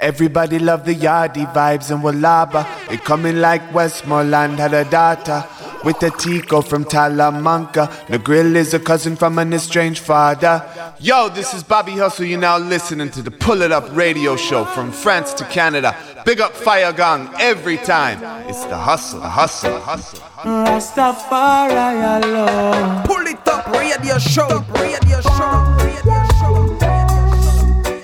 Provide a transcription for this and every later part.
Everybody love the yardie vibes and Wallaba. It coming like Westmoreland had a daughter with a Tico from Talamanca. The grill is a cousin from an estranged father. Yo, this is Bobby Hustle. You're now listening to the Pull It Up radio show from France to Canada. Big up Fire Gang every time. It's the hustle, the hustle, the hustle. Rastafari alone. Pull it up radio show, radio show, radio show.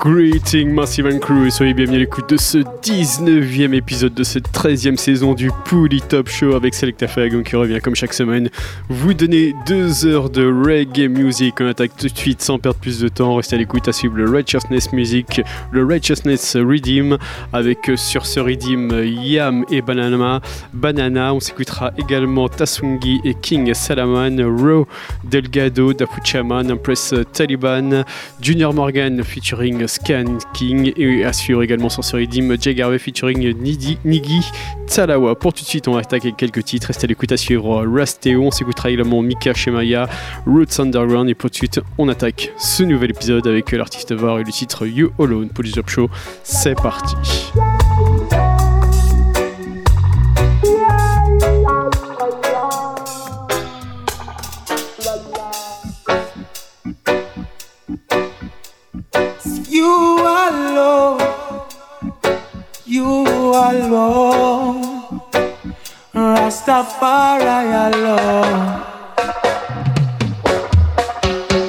Greeting Massive and Crew, soyez bienvenus à l'écoute de ce 19e épisode de cette 13e saison du Pouli Top Show avec Selecta Fagum qui revient comme chaque semaine vous donner deux heures de reggae music. On attaque tout de suite sans perdre plus de temps, restez à l'écoute à suivre le Righteousness Music, le Righteousness Redeem avec euh, sur ce Redeem Yam et Banana. Banana, on s'écoutera également Tasungi et King Salaman, Ro Delgado, Dapuchaman, Empress Taliban, Junior Morgan featuring Scan King et assure également sur ce redeem Jay Garvey featuring Nidi, Nigi Tsalawa. Pour tout de suite, on attaque avec quelques titres. Restez à l'écoute à suivre Rasteo. On s'écoutera également Mika Shemaya, Roots Underground. Et pour tout de suite, on attaque ce nouvel épisode avec l'artiste Var et le titre You Alone. Pour Up Show, c'est parti. You alone, you alone, Rastafari alone.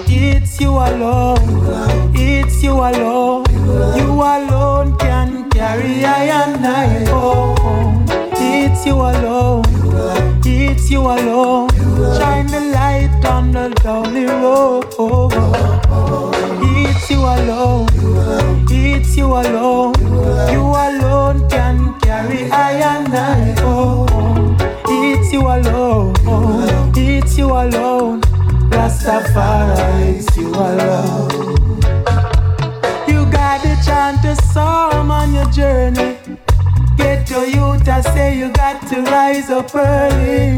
It's you alone, it's you alone, you alone can carry I and I. It's you alone, it's you alone, shine the light on the lonely road. It's you alone. It's you alone. You alone can carry I and I home. It's you alone. It's you alone. Rastafari, it's you alone. You got the chant to psalm on your journey. Get your youth, I say you got to rise up early.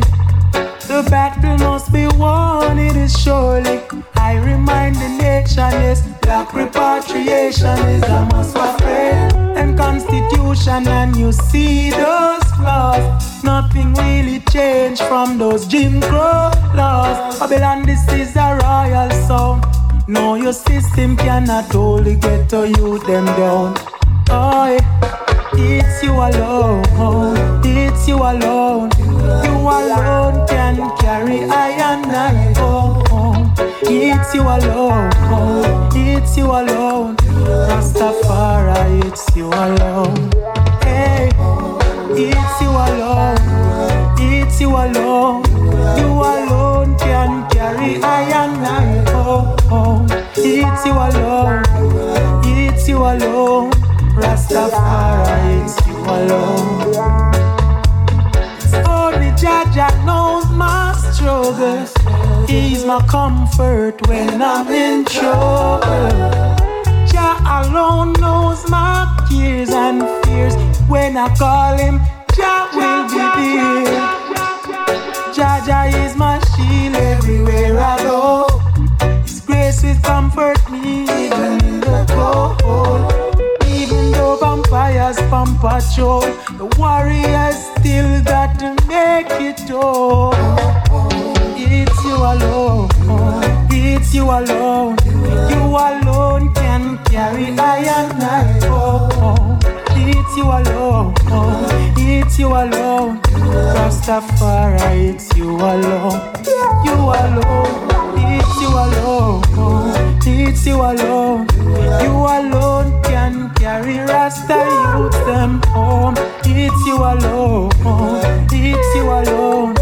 The battle must be won, it is surely. I remind the nation, yes, black repatriation is a must for friend. And constitution, and you see those flaws. Nothing really changed from those Jim Crow laws. Babylon, this is a royal song. No, your system cannot hold the ghetto you them down. Oh, it's you alone. It's you alone. You alone can carry I and I home. It's you alone. It's you alone. Rastafari, it's you alone. Hey, it's you alone. It's you alone. You alone can carry I and I home. It's you alone. It's you alone. Rastafari, it's you alone. Only Jah Jah knows my struggles. He's my comfort when I'm in trouble. Jah alone knows my tears and fears. When I call him, Jah will be there. Jah Jah is my shield everywhere I go. His grace will comfort me even in the cold. Vampires pump patrol, the warriors still got to make it home. It's you alone, it's you alone. You alone can carry I and I home. It's you alone, it's you alone. Rastafari, it's you alone. You alone, it's you alone, it's you alone. You alone carry Rasta youth them home. It's you alone, it's you alone.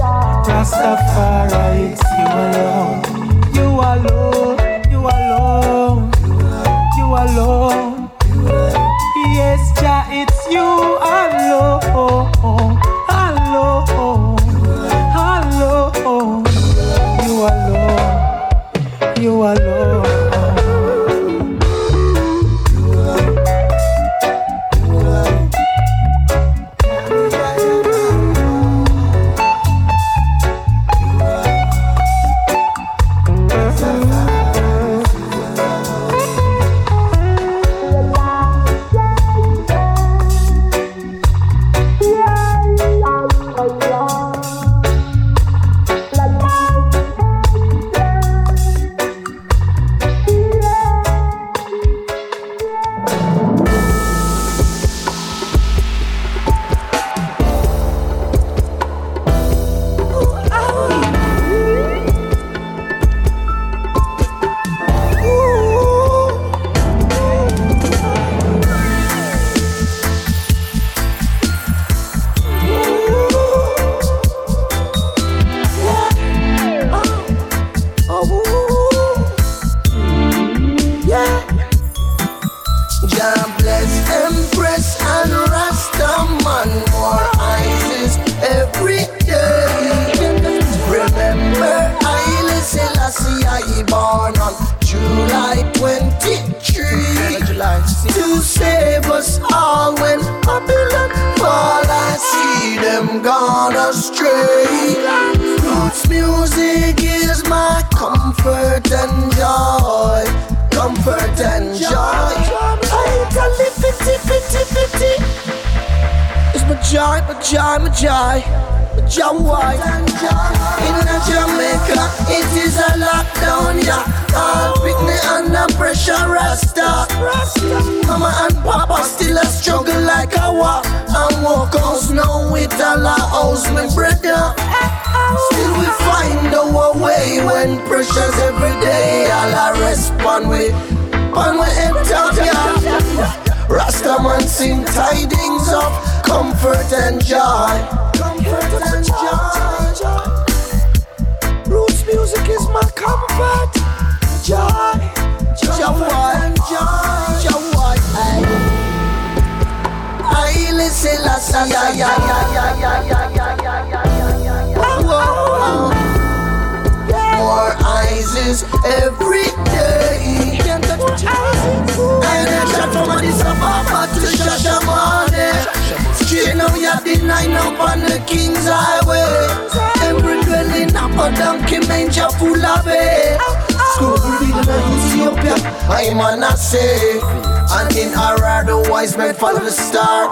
Rastafari, it's you alone.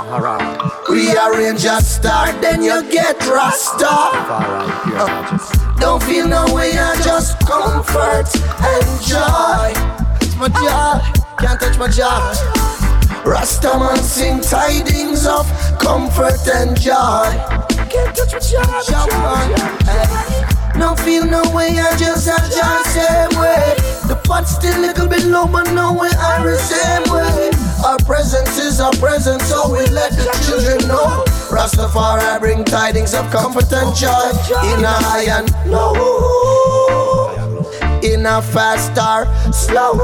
Star. Rearrange a star, then you get Rasta. Uh, don't feel no way, I just comfort and joy. It's my joy, can't touch my joy. Rastaman sing tidings of comfort and joy. Can't touch my joy, joy. No feel no way, I just have joy same way. The pot's still a little bit low, but no way I the same way. Our presence is our presence, so we let the children know. Rastafari bring tidings of comfort and joy in a high and low, in a fast or slow.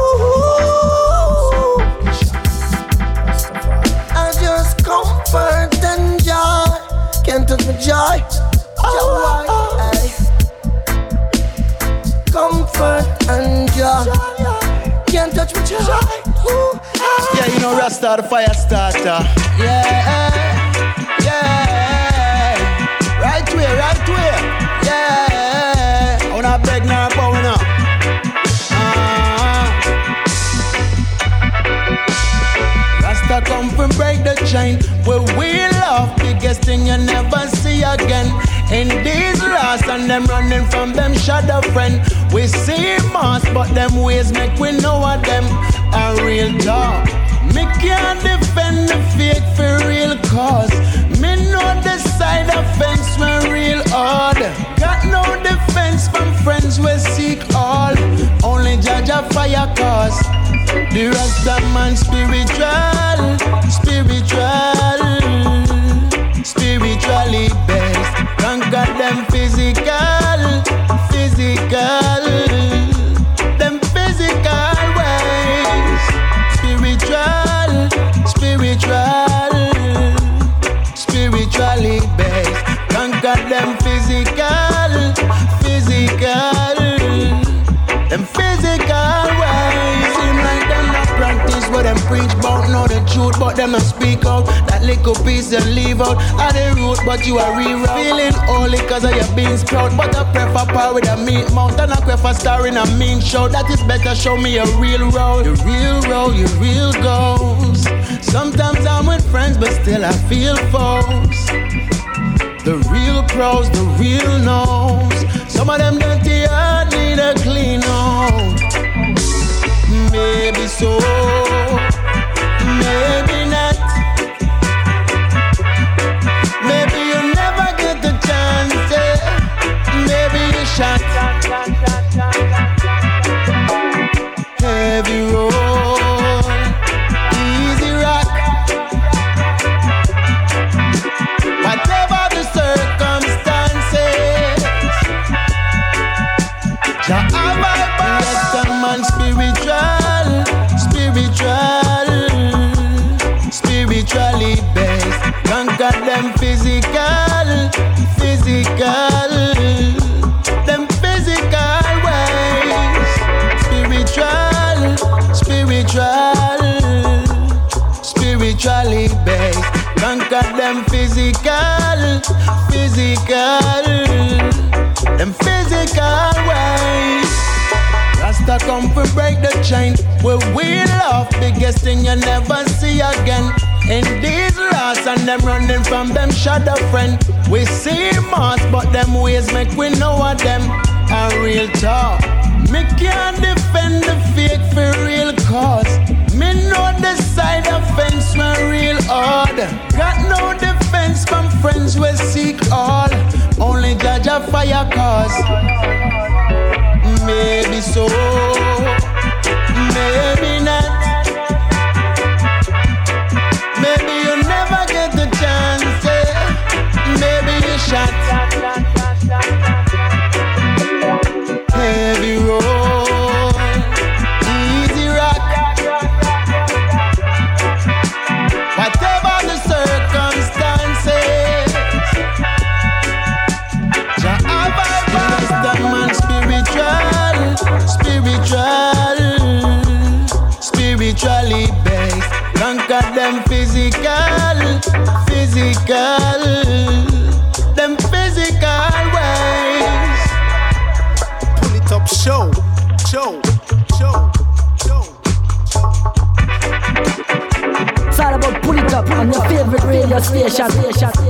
I just comfort and joy. Can't touch my joy. Joy. Comfort and joy. Can't touch my joy. Yeah, you know Rasta the fire starter. Yeah, yeah. Rasta come from break the chain. Where we love, biggest thing you never see again. In these lost and them running from them shadow friend. We see mass, but them ways make we know of them. A real talk. Me can't defend the fake for real cause. Me know the side of fence when real hard. Got no defense from friends we seek all. Only judge a fire cause. The Rastaman spiritual, spiritual. Truth, but speak out. That little piece them leave out at the root, but you are real Feeling holy cause of your beans proud, but I prefer power with a meat mount and I prefer star in a mean show. That is better, show me a real role, your real role, your real goals. Sometimes I'm with friends, but still I feel false. The real pros, the real knows. Some of them dirty I need a clean out. Maybe so. Maybe make our way. Rasta come for break the chain. Where we love, biggest thing you never see again. In these laws and them running from them shadow friend. We see mass, but them ways make we know of them. a real talk, me can't defend the fake for real cause. Me know the side of fence my real odd. Got no defense from friends we seek all. Only judge a fire cause. Maybe so. station.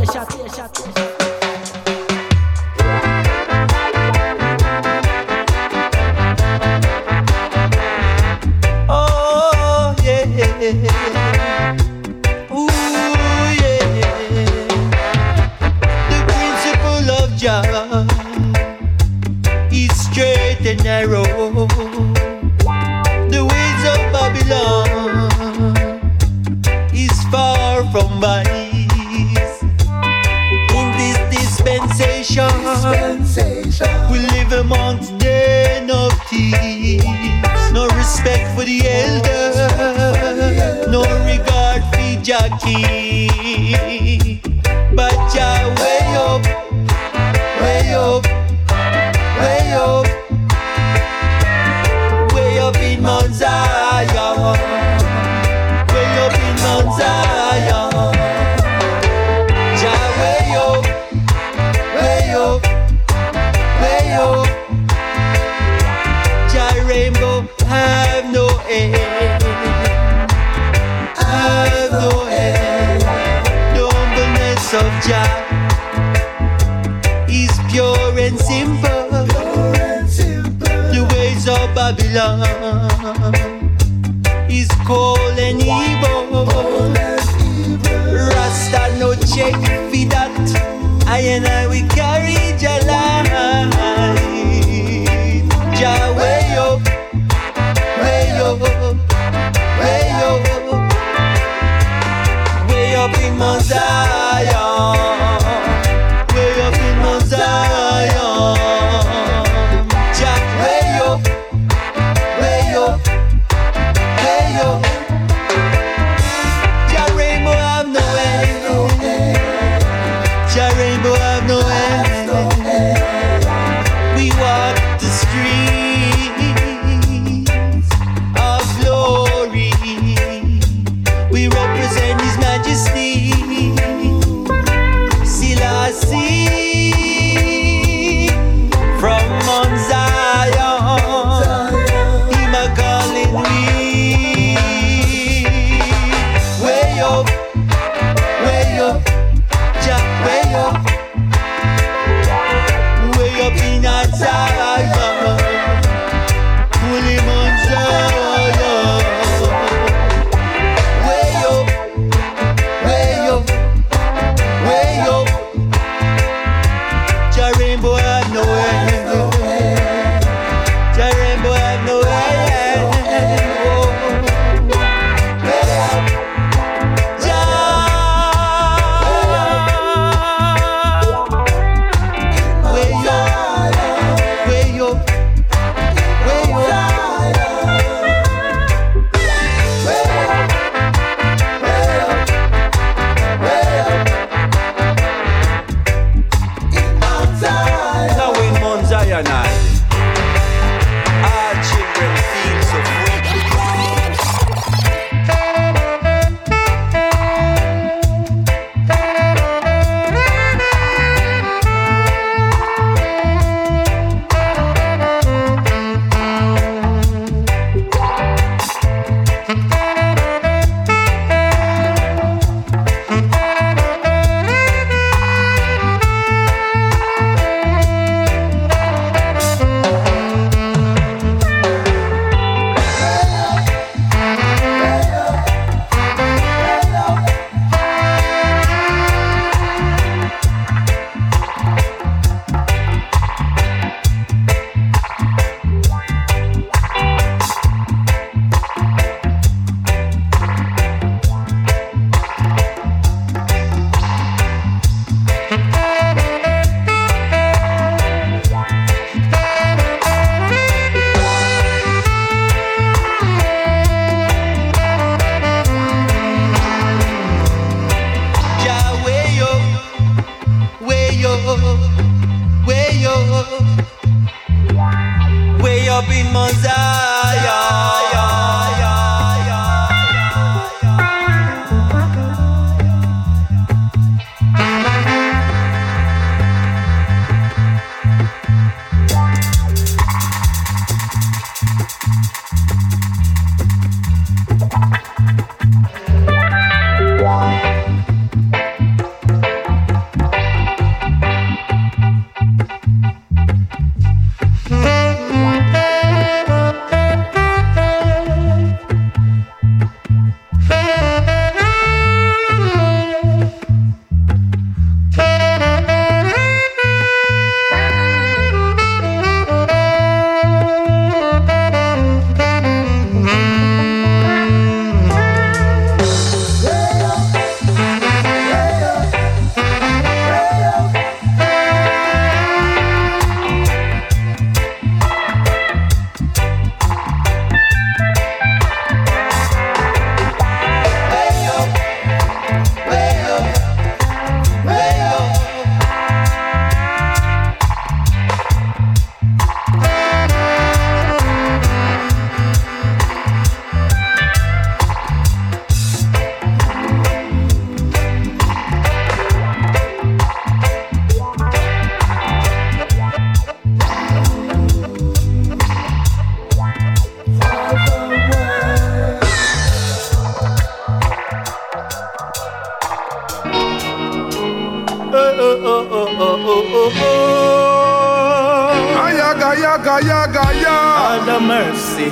Ayaga, yaga, yaga, ya. All the mercy.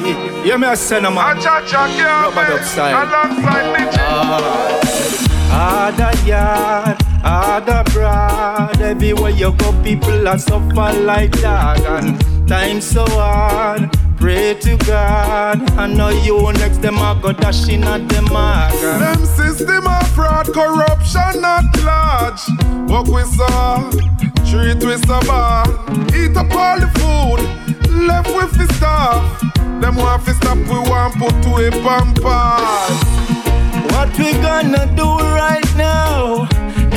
Yeah, me a send a man. Acha, cha, Rubber duck style. Alongside ah. Ah, the Ada yard, ah, ada broad Everywhere you go people are suffer like dog And time so hard, pray to God I know you next them a go dashing at them organ Them system of fraud, corruption not large. Walk with saw, treat we so bad. Eat up all the food, left with the stuff. Them want to stop, we want put to a pampas. What we gonna do right now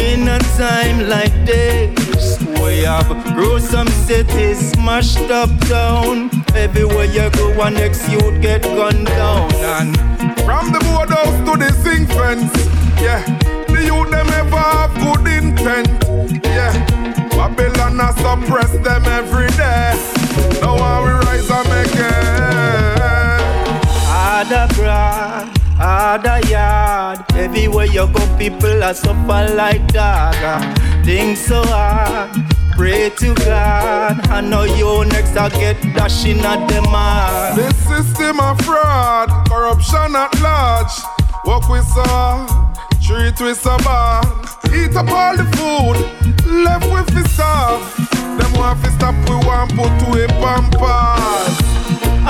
in a time like this? We have gruesome cities smashed up down. Everywhere you go, one ex youth get gunned down. And From the boardhouse to the zinc fence, yeah. The youth them ever have good intent, yeah. Babylon a suppress them every day. Now we rise and make it. Ada ada yard. Everywhere you go, people are suffer like dog. Ah, Things so hard. Pray to God. I know you next. I get dashing at them hard. This system of fraud, corruption at large. What we saw, treat we so bad. Eat up all the food, left with the stuff. Them want to stop, we want put to a.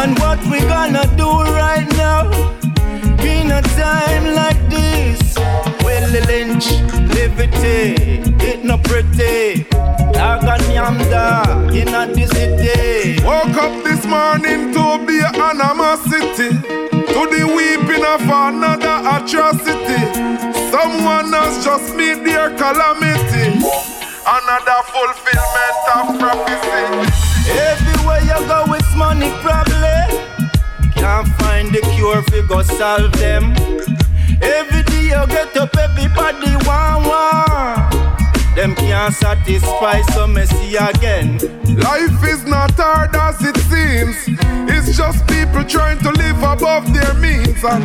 And what we gonna do right now in a time like this? Well, the lynch, liberty, it no pretty. Dog and yam dog in a the city. Woke up this morning to be animosity. To the weeping of another atrocity. Someone has just made their calamity. Another fulfillment of prophecy. Everywhere you go, it's money problem. Can't find the cure fi go solve them. Every day you get up, everybody want one. Them can't satisfy, so me see again. Life is not hard as it seems. It's just people trying to live above their means and,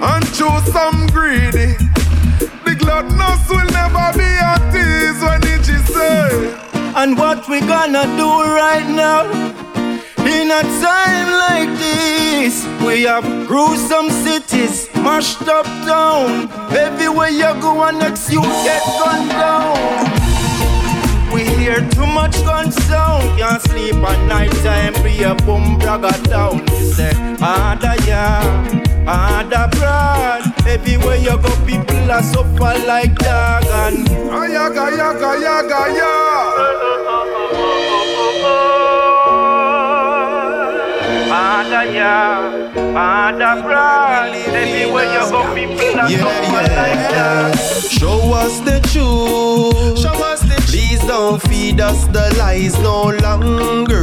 and choose some greedy. The gluttonous will never be at ease when it is say. And what we gonna do right now? In a time like this, we have gruesome cities, mashed up town. Everywhere you go, next you get gunned down. We hear too much gun sound, can't sleep at night time. Be a boom bragga town. We say, Ada ya, Ada broad. Everywhere you go, people are suffer like dog and Ayaga, yaga, yaga, ya. Ada ya, ada broad. Everywhere you go, people are suffer like dog. Show us the truth. Show us the Please don't feed us the lies no longer.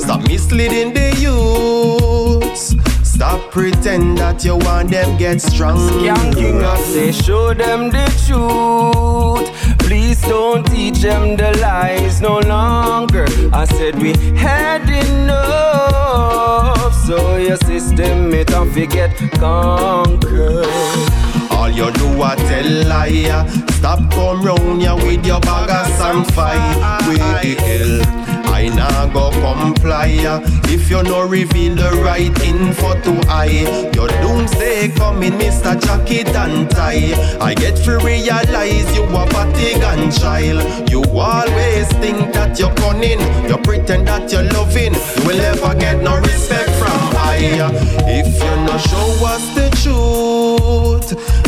Stop misleading the youths. Stop pretend that you want them get stronger. Skanking up, say show them the truth. Please don't teach them the lies no longer. I said we had enough, so your system it and forget conquer. All you do a tell liar. Stop come round ya with your bag of some fight. Well, I nah go comply. If you no reveal the right info to I, your doomsday coming, Mr. Jacket and tie. I get to realize you a Vatican child. You always think that you're cunning. You pretend that you're loving. You will never get no respect from I. If you no show us the truth.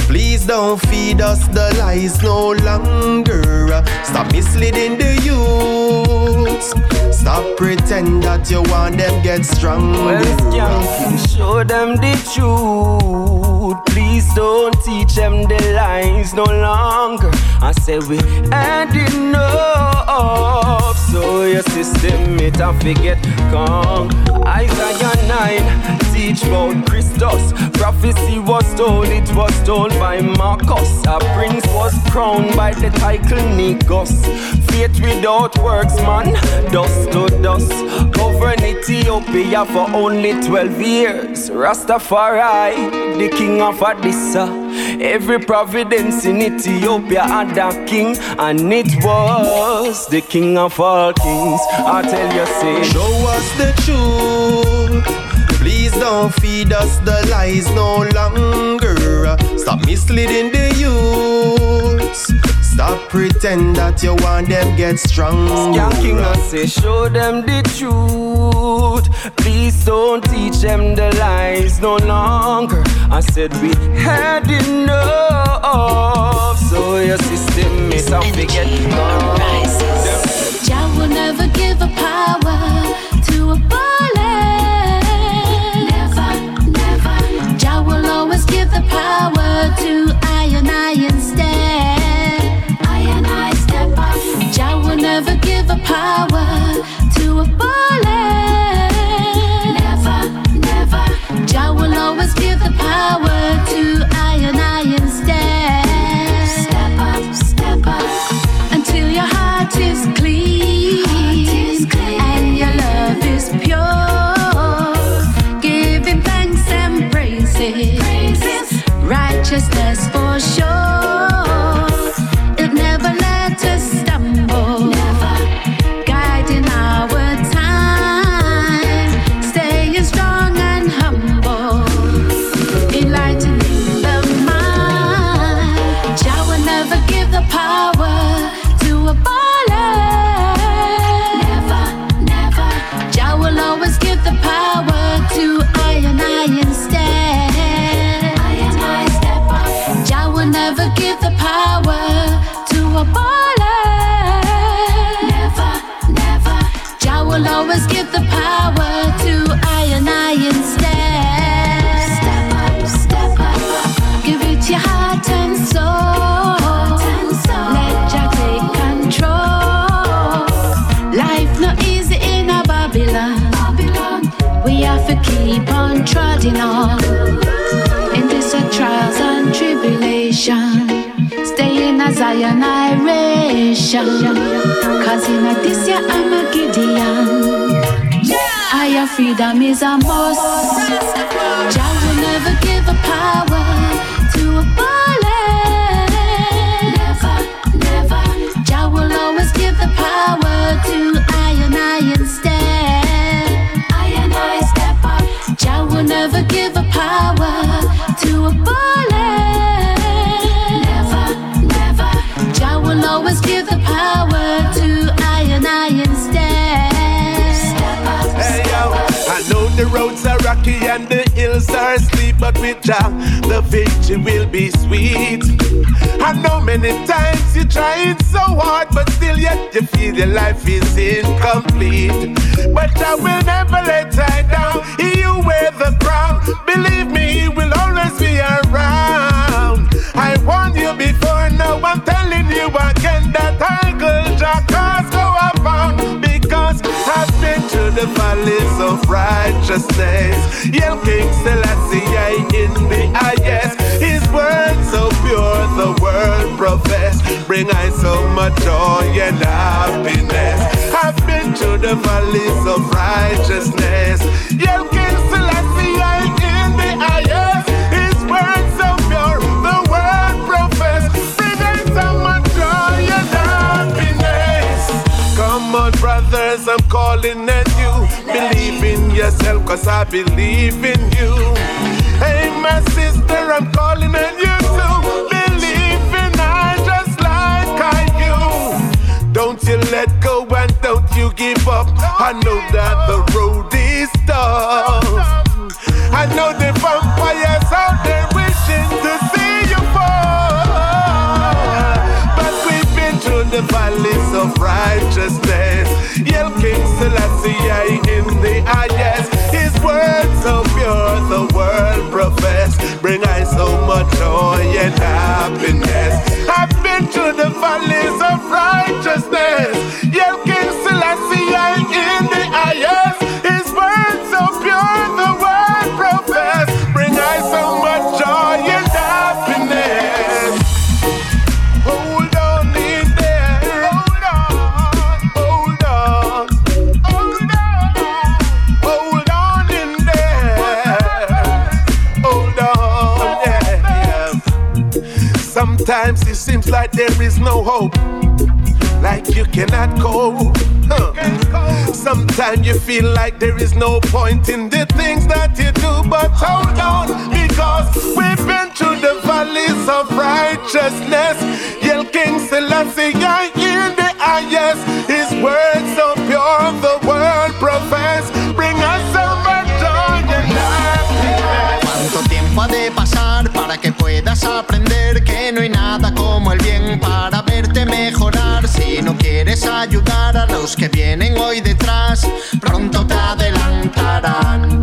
Please don't feed us the lies no longer. Stop misleading the youth. Stop pretend that you want them get stronger. Well, show them the truth. Please don't teach them the lies no longer. I say we had enough, so your system it and forget come. Isaiah 9 teach about Christus. Prophecy was told, it was told by Marcus. A prince was crowned by the title Negus. Faith without works, man, dust to dust. Govern Ethiopia for only 12 years. Rastafari, the king of Adissa. Every providence in Ethiopia had a king, and it was the king of all kings. I tell you, say, show us the truth. Please don't feed us the lies no longer. Stop misleading the youths. Stop pretend that you want them get strong. Skanking us say show them the truth. Please don't teach them the lies no longer. I said we had enough. So your system is how we get Jah will never give a power to a bullet. To I and instead. I step up. Jah will never give a power to a bullet. Never, never. Jah will always give the power to Righteousness for sure. In this trials and tribulation. Stay in a Zionization. Cause in a this year I'm a Gideon. Higher freedom is a must. Jah will never give a power to a. rocky and the hills are steep, but with Jah, the victory will be sweet. I know many times you tried so hard, but still yet you feel your life is incomplete. But I will never let I down. You wear the crown. Believe me, he will always be around. I warned you before, now I'm telling you again that I will the valleys of righteousness. Yell King Selassie in the highest. His word so pure, the word profess. Bring I so much joy and happiness. I've been to the valleys of righteousness. Yell King Selassie in the highest. His word so pure, the word profess. Bring I so much joy and happiness. Come on, brothers, I'm calling in yourself, cause I believe in you. Hey, my sister, I'm calling at you too. Believe in I just like I you. Don't you let go and don't you give up. I know that the road is tough. I know the vampires out there wishing to see you fall. But we've been through the valleys of righteousness. Yell King Selassie in the highest. Bring I so much joy and happiness. I've been through the valleys of righteousness. Yell King Selassie I in the highest. Sometimes it seems like there is no hope, like you cannot cope. Huh. Sometimes you feel like there is no point in the things that you do, but hold on, because we've been through the valleys of righteousness. Yell King Selassie, I hear the highest. His words so pure, the world profess. Bring us some joy and happiness. ¿Cuánto tiempo ha de pasar para que puedas aprender no hay nada como el bien para verte mejorar? Si no quieres ayudar a los que vienen hoy detrás, pronto te adelantarán.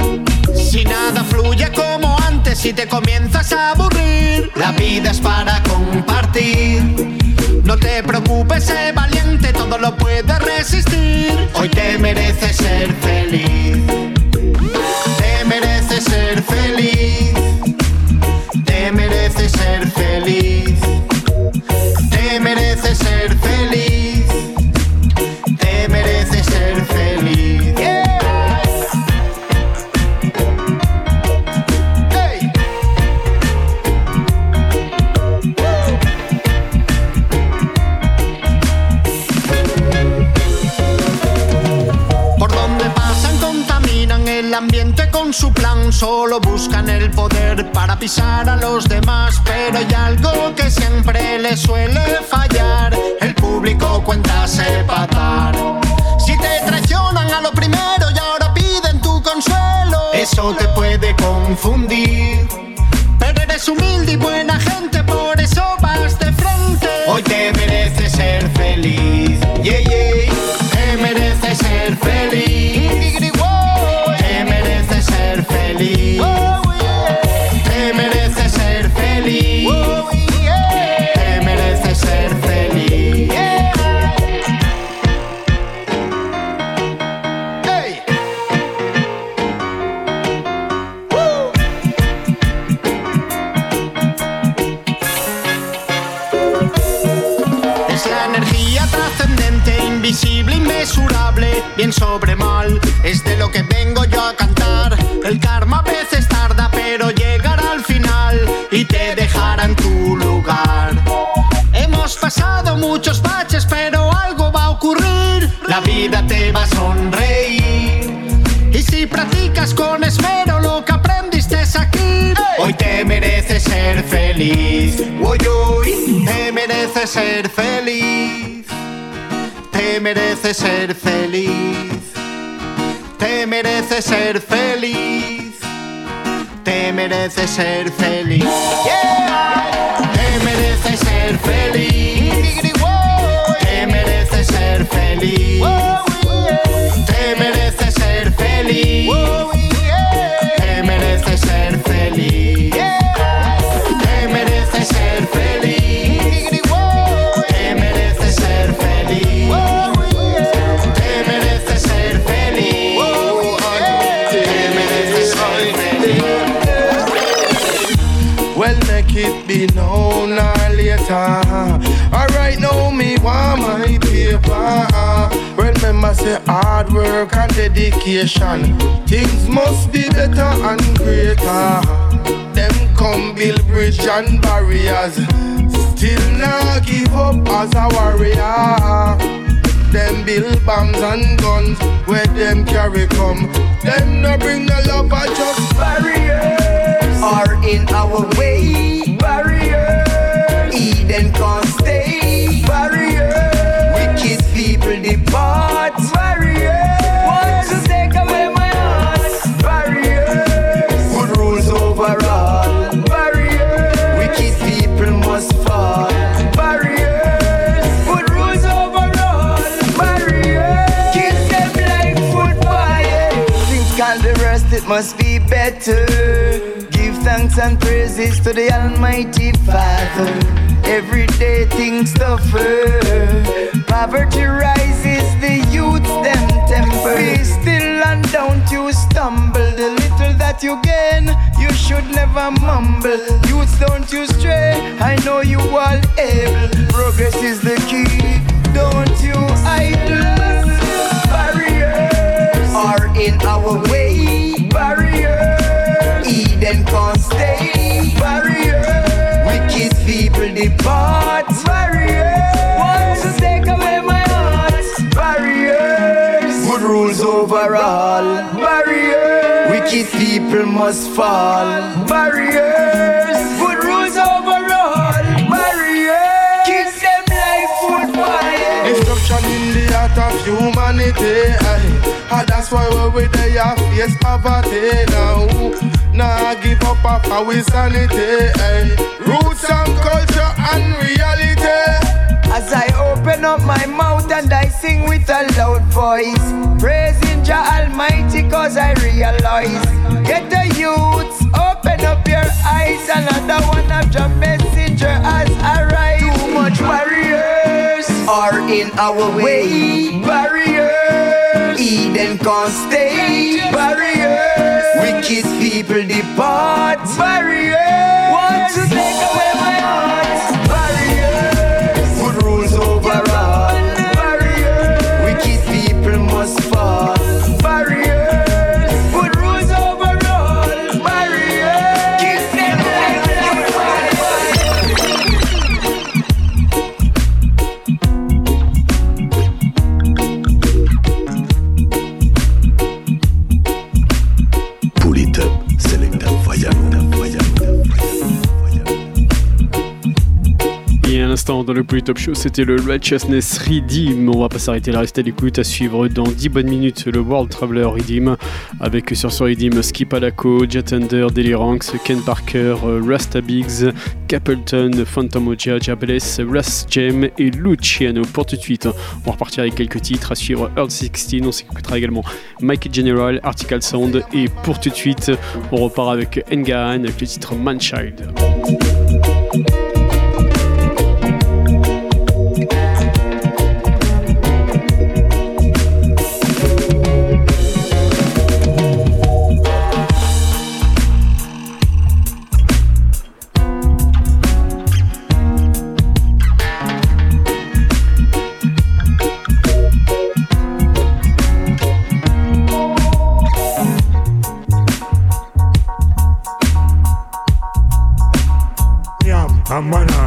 Si nada fluye como antes y te comienzas a aburrir, la vida es para compartir. No te preocupes, sé valiente, todo lo puedes resistir. Hoy te mereces ser feliz. Ambiente con su plan, solo buscan el poder para pisar a los demás, pero hay algo que siempre les suele fallar, el público cuenta separar. Si te traicionan a lo primero y ahora piden tu consuelo, eso te puede confundir. Pero eres humilde y buena gente, por eso vas de frente. Hoy te mereces ser feliz. Yeah, yeah. Te mereces ser feliz. Lo que vengo yo a cantar. El karma a veces tarda, pero llegará al final y te dejará en tu lugar. Hemos pasado muchos baches, pero algo va a ocurrir. La vida te va a sonreír. Y si practicas con esmero lo que aprendiste aquí, hoy te mereces ser feliz. Uy, uy, te mereces ser feliz. Te mereces ser feliz. Te mereces ser feliz. Te mereces ser feliz. Yeah. Te mereces ser feliz. Te mereces ser feliz. Te mereces ser feliz. Say hard work and dedication. Things must be better and greater. Them come build bridge and barriers. Still not give up as a warrior. Them build bombs and guns where them carry come. Them no bring no love, but just barriers. are in our way. Barriers. Eden can't stay. Give thanks and praises to the Almighty Father. Every day things tougher. Poverty rises, the youth them temper. Be still and don't you stumble. The little that you gain, you should never mumble. Youths don't you stray. I know you all able. Progress is the key. Don't you idle. Barriers are in our way. Barriers them can't stay. Barrier. Wicked people depart. Barrier. Want to take away my heart. Barriers. Good rules overall. Barriers. Wicked people must fall. Barriers. Good rules overall. Barriers. Kiss them life food fire. Destruction in the heart of humanity. Aye. And that's why we're there, face poverty now. Nah, give up of our sanity. Aye. Roots and culture and reality. As I open up my mouth and I sing with a loud voice, praising Jah Almighty cause I realize. Get the youths, open up your eyes, another one of Jah messenger has arrived. Too much barriers are in our way. Barriers, Eden can't stay. Barriers, wicked people depart. Barriers, want to take away dans le Poly Top Show, c'était le Righteousness Redeem. On va pas s'arrêter là, rester à l'écoute. À suivre dans 10 bonnes minutes le World Traveler Redeem. Avec sur ce Redeem Skip Alako, Jet Thunder, Daily Ken Parker, Rasta Biggs, Capleton, Phantom Oja, Jabless, Ras Jem et Luciano. Pour tout de suite, on va repartir avec quelques titres. À suivre Earth 16. On s'écoutera également Mike General, Article Sound. Et pour tout de suite, on repart avec Engaan avec le titre Manchild. Yam, a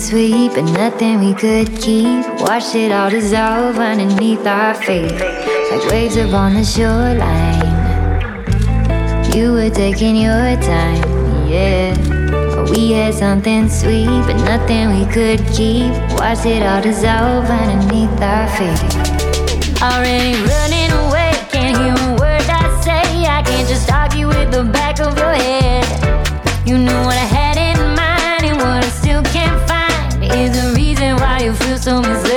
sweet, but nothing we could keep. Watched it all dissolve underneath our feet, like waves upon the shoreline. You were taking your time, yeah. But we had something sweet, but nothing we could keep. Watched it all dissolve underneath our feet. Already running away, can't hear a word I say. I can't just argue with the back of your head. You know what I had you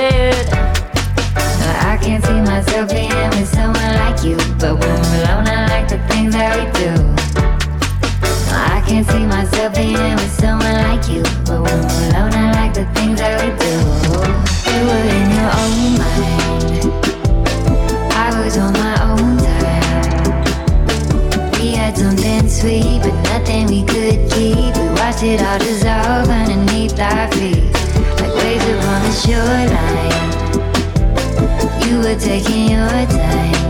but nothing we could keep. We watched it all dissolve underneath our feet, like waves upon the shoreline. You were taking your time.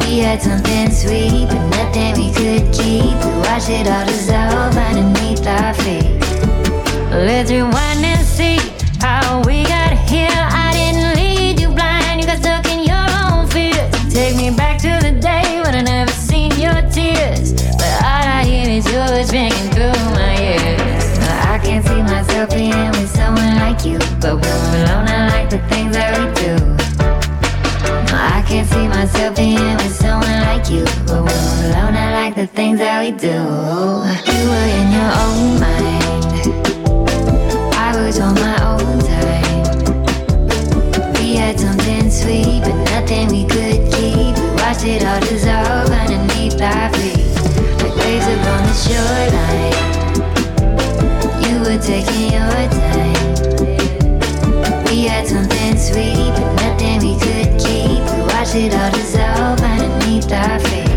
We had something sweet, but nothing we could keep. We watched it all dissolve underneath our feet. Let's rewind and see ringing through my ears. I can't see myself being with someone like you. But when we're alone, I like the things that we do. I can't see myself being with someone like you. But when we're alone, I like the things that we do. You were in your own mind. I was on my own time. We had something sweet, but nothing we could keep. We watched it all dissolve underneath our feet, waves upon the shoreline. You were taking your time. We had something sweet, but nothing we could keep. We watched it all dissolve underneath our feet.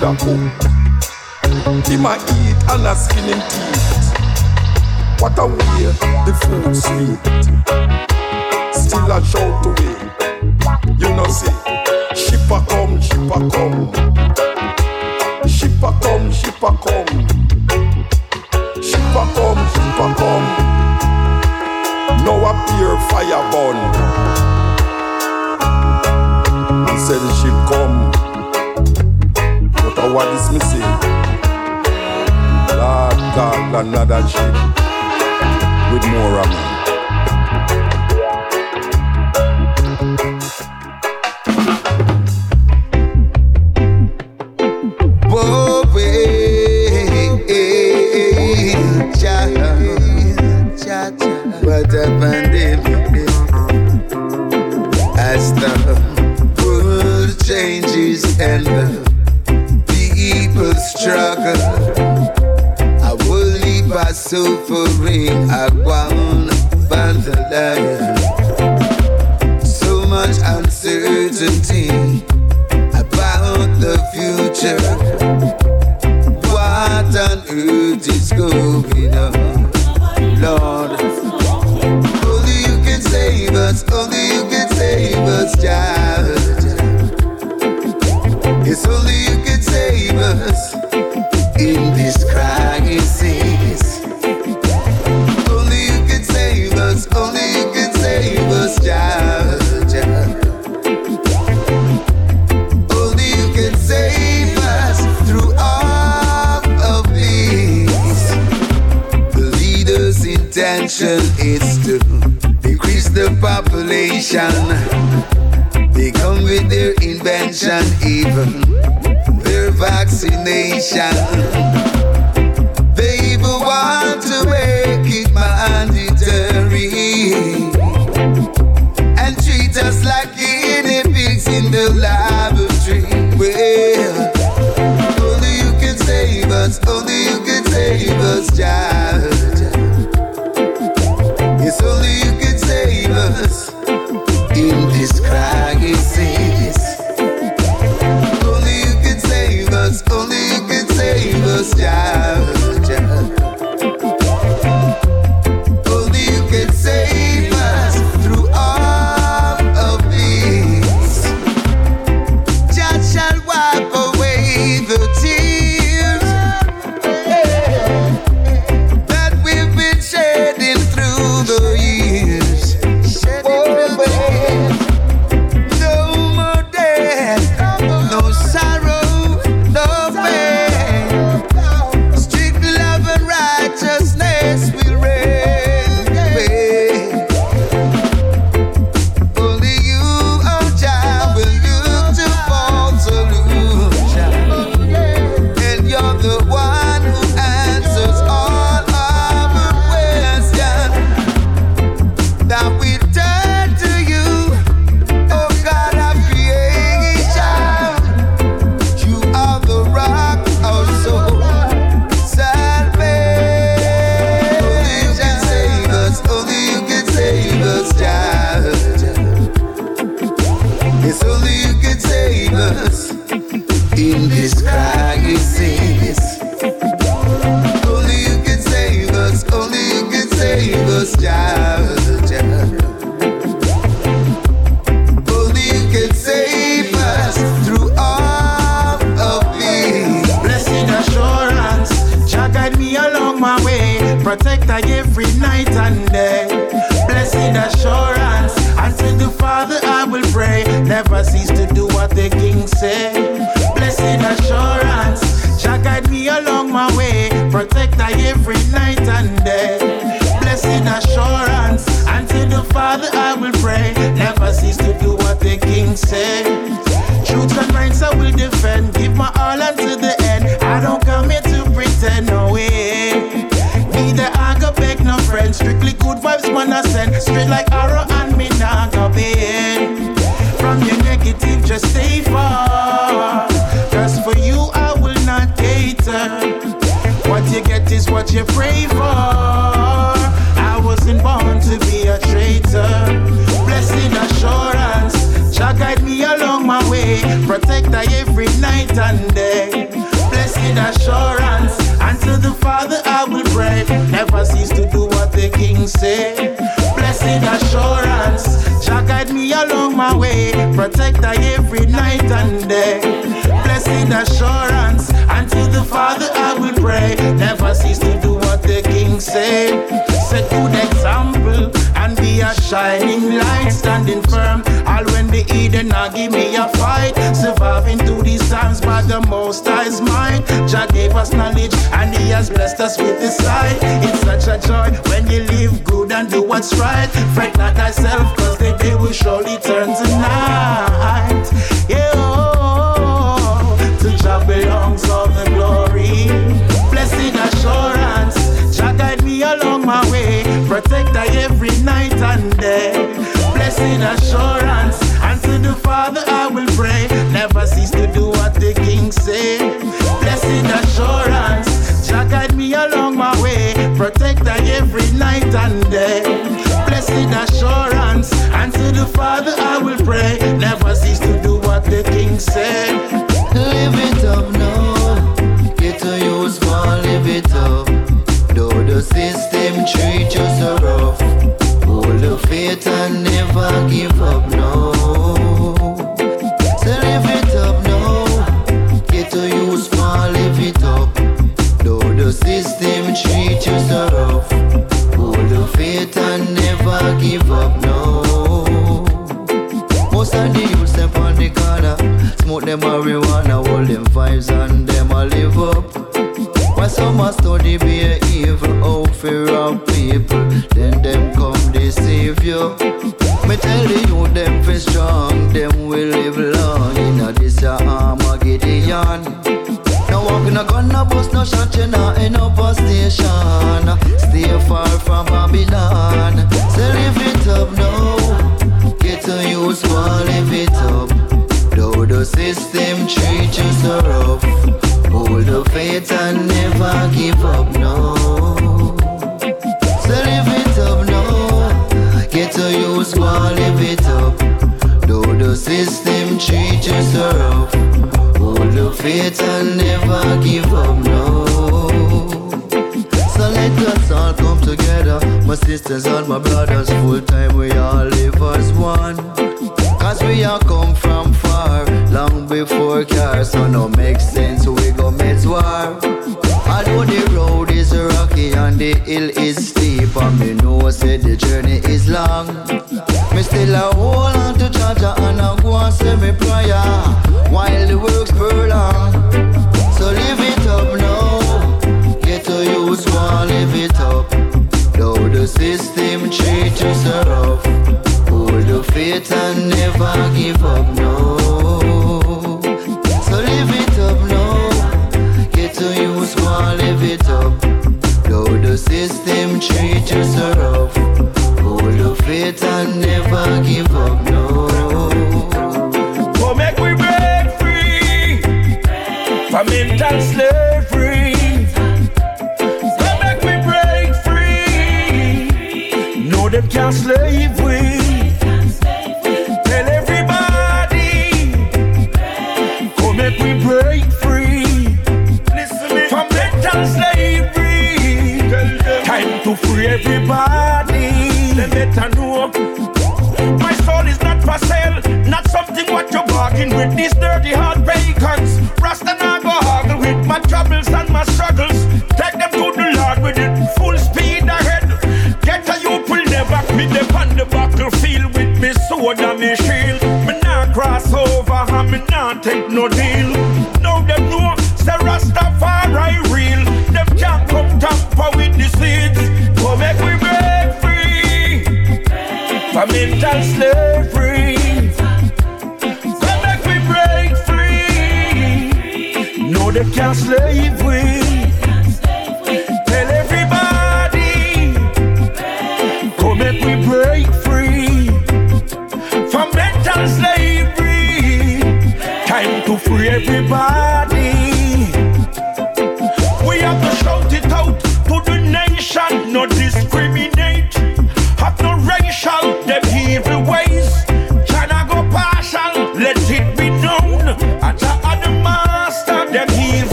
Say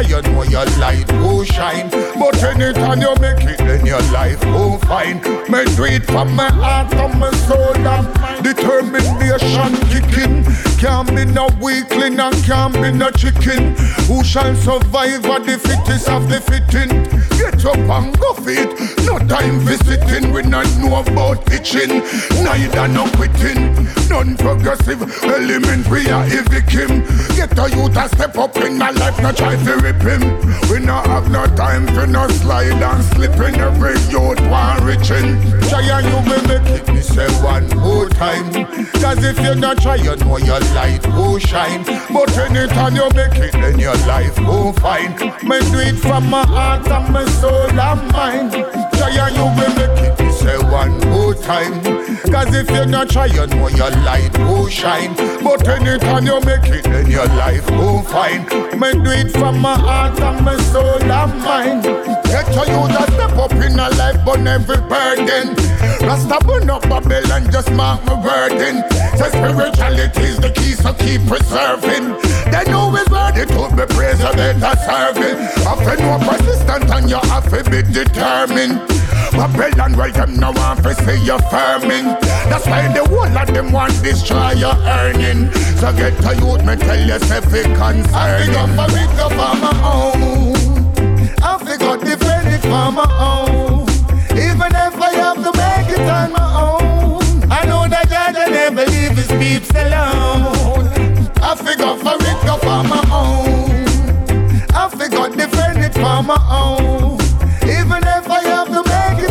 if you know your light will shine. But anytime you make it, then your life will fine. Me do it from my heart and my soul and. Determination kicking. Can't be no weakling and can't be no chicken. Who shall survive are the fittest of the fitting. Get up and go fit. No time visiting. We not know about pitching. Neither no quitting. Non-progressive element. We are. Get a youth a step up in my life. Not try to rip him. We not have no time for no slide and slipping. Every youth want reaching. Try and you will make it. Me say one more time. Cause if you not try, you know your light will shine. But anytime you make it, then your life will fine. Me do it from my heart and my soul and mind. Try and you will make it. Say one more time. Cause if you not try, you know your light will shine. But anytime you make it, then your life oh, will find. Me do it from my heart and my soul and mind. Get to you that step up in a life, burn every burden. Rasta burn up Babylon, just mark my burden. Say spirituality is the key, so keep preserving. They know it's worthy to be praised, so better serving. Have to know persistent and you have to be determined. Babylon, well, them no want to see you firming. That's why the whole of them want destroy your earning. So get a youth, me tell yourself it concerning. I figure for it up my own. I figure defend it for my own. Even if I have to make it on my own. I know that God will never leave his peeps alone. I figure for it up my own. I figure defend it for my own. Even if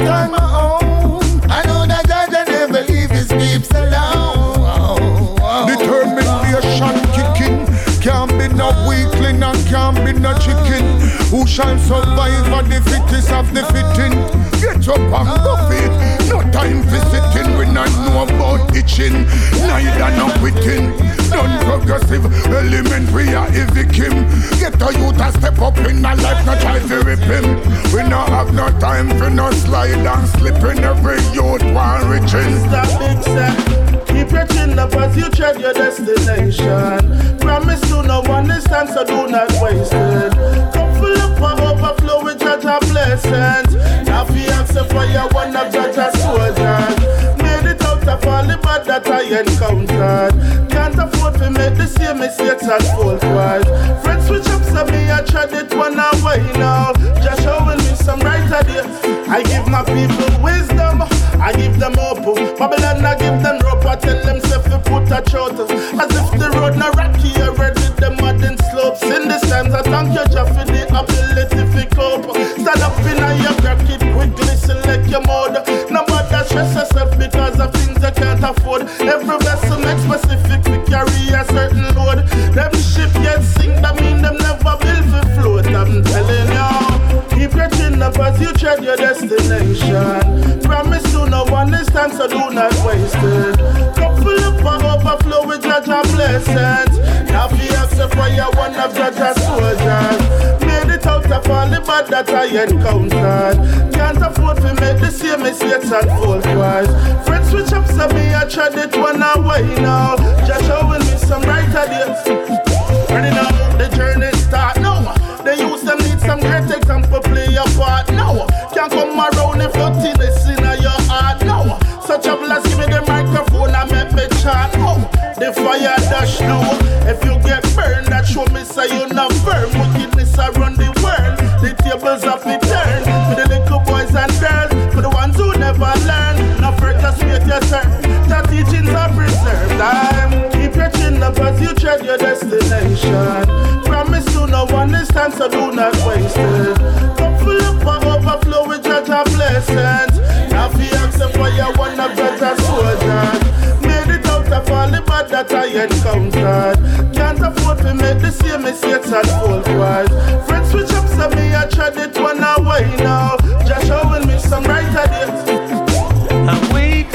It on my own. I know that God will never leave his peeps alone. Determination kicking. Can't be no weakling can't be no chicken. Who shall survive are the fittest of the fitting. Get up and go fit. No time for sitting. We not know about itching. Neither no quitting. Non-progressive element we are. Get a youth a step up in a life, not try to rip him. We not have no time for no slide and slipping. Every youth want reaching. Stop step. Keep your chin up as you tread your destination. Promise to no one this time, so do not waste it. Cup full up for overflow with judge a blessings. Now fi accept for your one of a soldiers. All the bad that I encountered. Can't afford to make the same mistakes at full price. Friends switch up, so me I tried it one away now. Just showing me some right ideas. I give my people wisdom. I give them hope. Babylon, I give them rope. I tell them self to put a short. As if the road not rocky afford. Every vessel makes specific to carry a certain load. Them ship get sink, that mean them never built for float. I'm telling you, keep your chin up as you tread your destination. Promise to no one this time, so do not waste it. Full up for overflow with and blessings. Now fi accept for your one of and soldiers. Of all the bad that I encountered. Can't afford to make the same mistakes at full price. Friends switch up, so me I tried it one away now. Just showing me some right ideas. Ready now, the journey start now. The youth them need some great example, play your part now. Can't come around if you think this in your heart now. Such a bless, give me the microphone and make me chat now. The fire dash now. Tread your destination. Promise to no one this time, so do not waste it. Cup full up for overflow with judge and blessings. Now fi accept for your one of judge and soldiers. Made it out of all the bad that I encountered. Can't afford to make the same mistakes at full price. Friends switch up, so me I tried it one away now. Just showing me some right ideas. I wake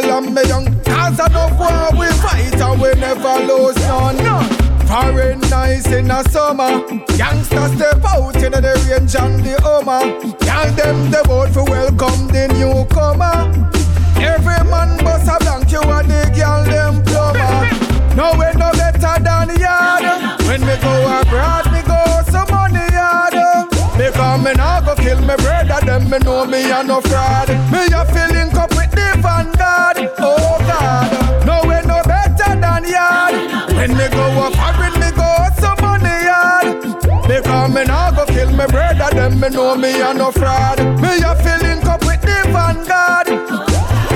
from and me young. Cause know war we fight and we never lose none. Foreign nice in the summer. Youngsters step out in the range and the Hummer. Tell them the boat for welcome the newcomer. Every man bust a blank, you are the girl them plumber. No way no better than yard. When me go abroad, me go some money yard. Because me nah go kill me brother, them me know me a no fraud. Me a feeling up with the vanguard. God, no way no better than yard. When me go abroad, me go some money yard. Because me nah go kill me brother, them me know me a no fraud. Me a feeling up with the vanguard.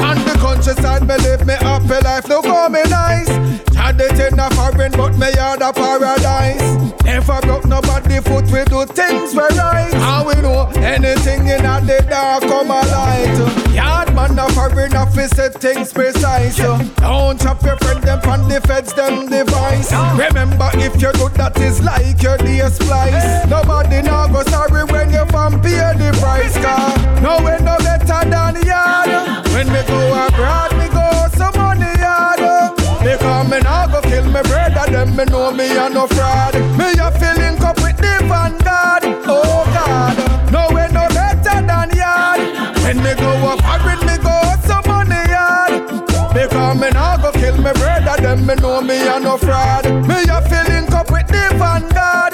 On the countryside, me live me happy life, no go me nice. Had it in a foreign, but me yard a paradise. Never broke nobody foot, we do things we right. How we know anything in the dark come a light. Yard man a foreign office set things precise. Don't chop your friend them on the feds them device. Remember if you do that is like your day splice. Nobody now go sorry when you from pay the price. Car no way no better than the yard. When me go abroad, me go some money yard. Because me nah go kill me brother, them me know me a no fraud. Me a feeling up with the vanguard. Oh God, no way no better than yard. When me go abroad, me go some money yard. Because me nah go kill me brother, them me know me a no fraud. Me a feeling up with the vanguard.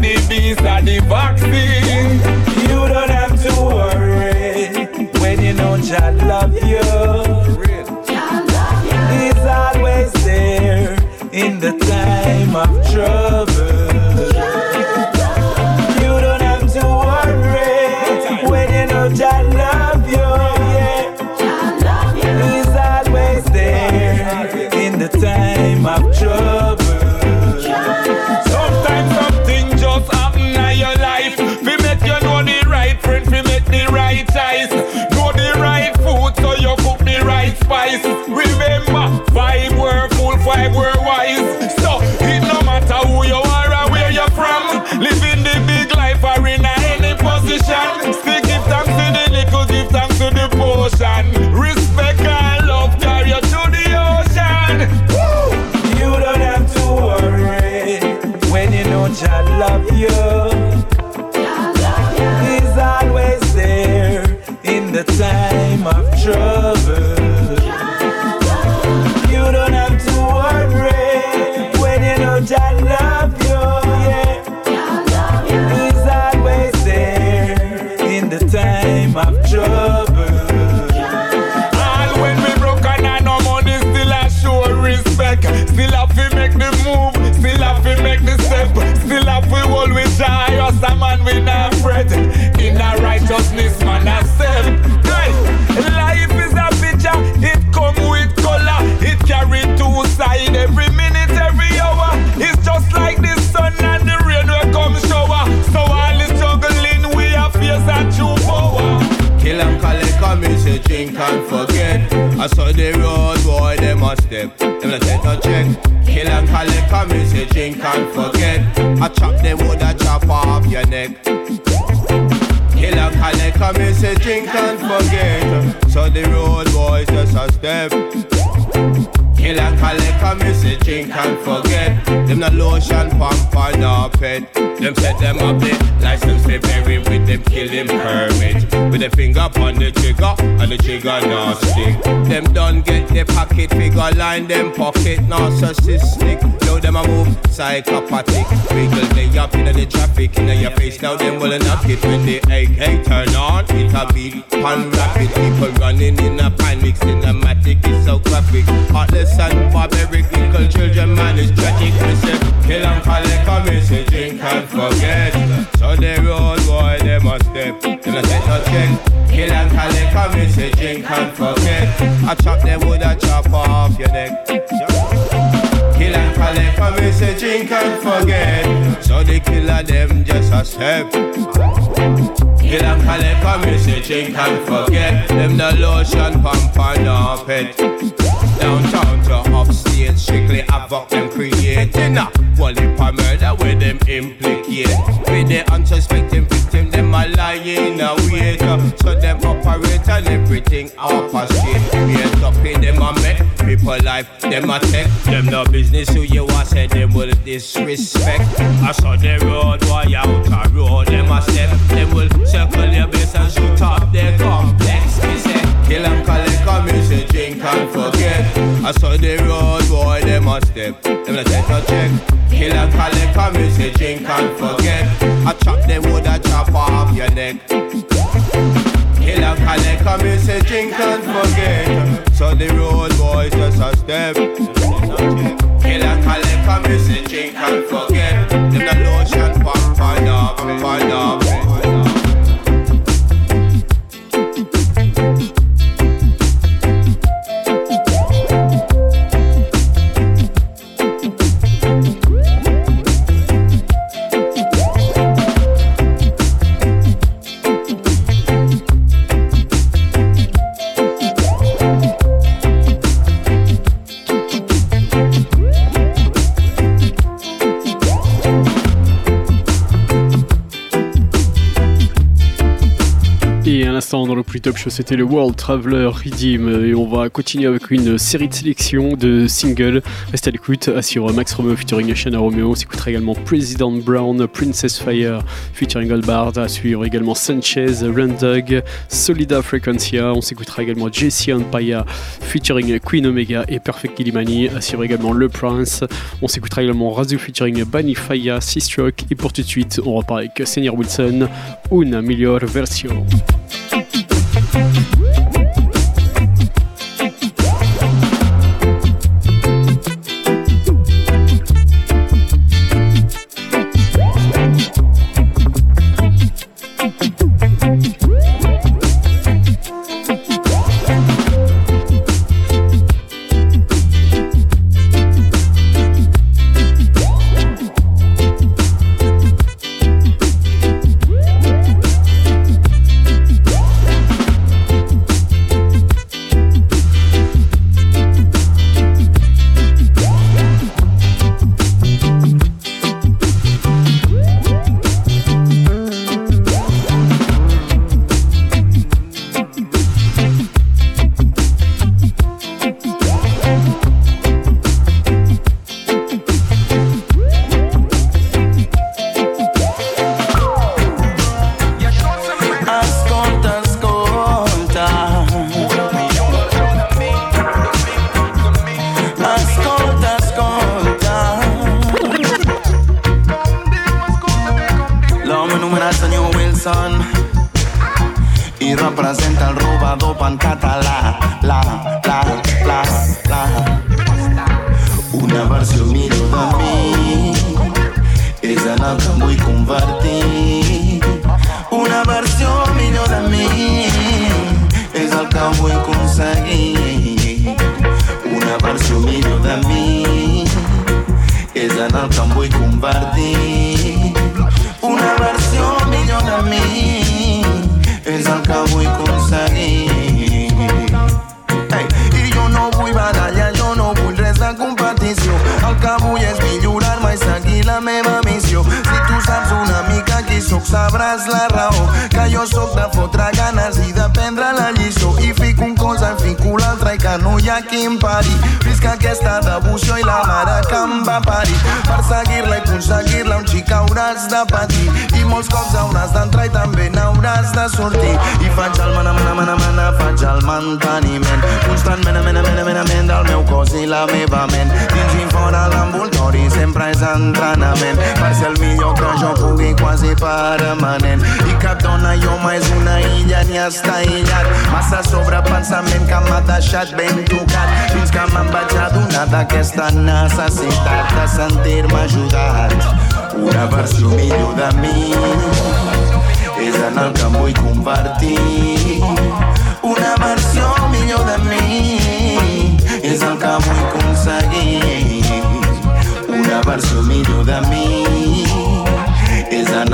The beast of the vaccine. You don't have to worry when you know Jah love you. He's always there in the time of trouble. And forget. I saw the road boy, them a step. Them a take a check. Kill and collect, come in, say drink and forget. I chop them wood, I chop off your neck. Kill and collect, come in, say drink and forget. So the road boys just a step. Kill and collect, in, say drink and forget. Them no lotion, pump, or no pet. Them set them up the license they bury with them killing permit. With the finger on the trigger and the trigger not stick. Them done get the pocket figure line, them pocket narcissistic. Now them a move psychopathic. Wiggle they up in the traffic in your face. Now them will knock it when the AK turn on. It a beat pan rapid. People running in a panic. Cinematic is so graphic. Heartless and barbaric. Little children man is tragic. We say kill and collect. In, say drink and forget. So the road boy they must step. Them a take no check. Kill and collect. In, say drink and forget. I chop them wood, I chop off your neck. Kill and collect, come and say drink and forget. So the killer them just a step. Kill and collect, come and say drink and forget. Them the lotion, pump and no pet. Downtown to upstate, strictly havoc them creating. a One heap of murder where them implicate. With the unsuspecting victim, them a lying awake. So them operate and everything straight. Wait up in them a make people life, them a take. Them no business who you want say them will disrespect. I saw the road boy out a road, them a step. Them will circle your base and shoot up their complex. Me say, kill and collect, come in, say drink and forget. I saw the road boy, them a step. Them a take a check. Kill and collect, come in, say drink and forget. I chop them wood, I chop off your neck. Kill and collect, come in, say drink and forget. So the road boys just a step. Kill and collect, in, say drink and forget. Them the lotion, pump, find up, find up. C'était le World Traveler Redeem. Et on va continuer avec une série de sélections de singles. Restez à l'écoute. Sur Max Romeo featuring Shana Romeo. On s'écoutera également President Brown, Princess Fire featuring Goldbard. À suivre également Sanchez, Rundog, Solida Frequencia. On s'écoutera également Jesse Empire featuring Queen Omega et Perfect Gilimani. À suivre également Le Prince. On s'écoutera également Razu featuring Bunny Faya, Seastroke. Et pour tout de suite, on repart avec Senior Wilson, Una Miglior Representa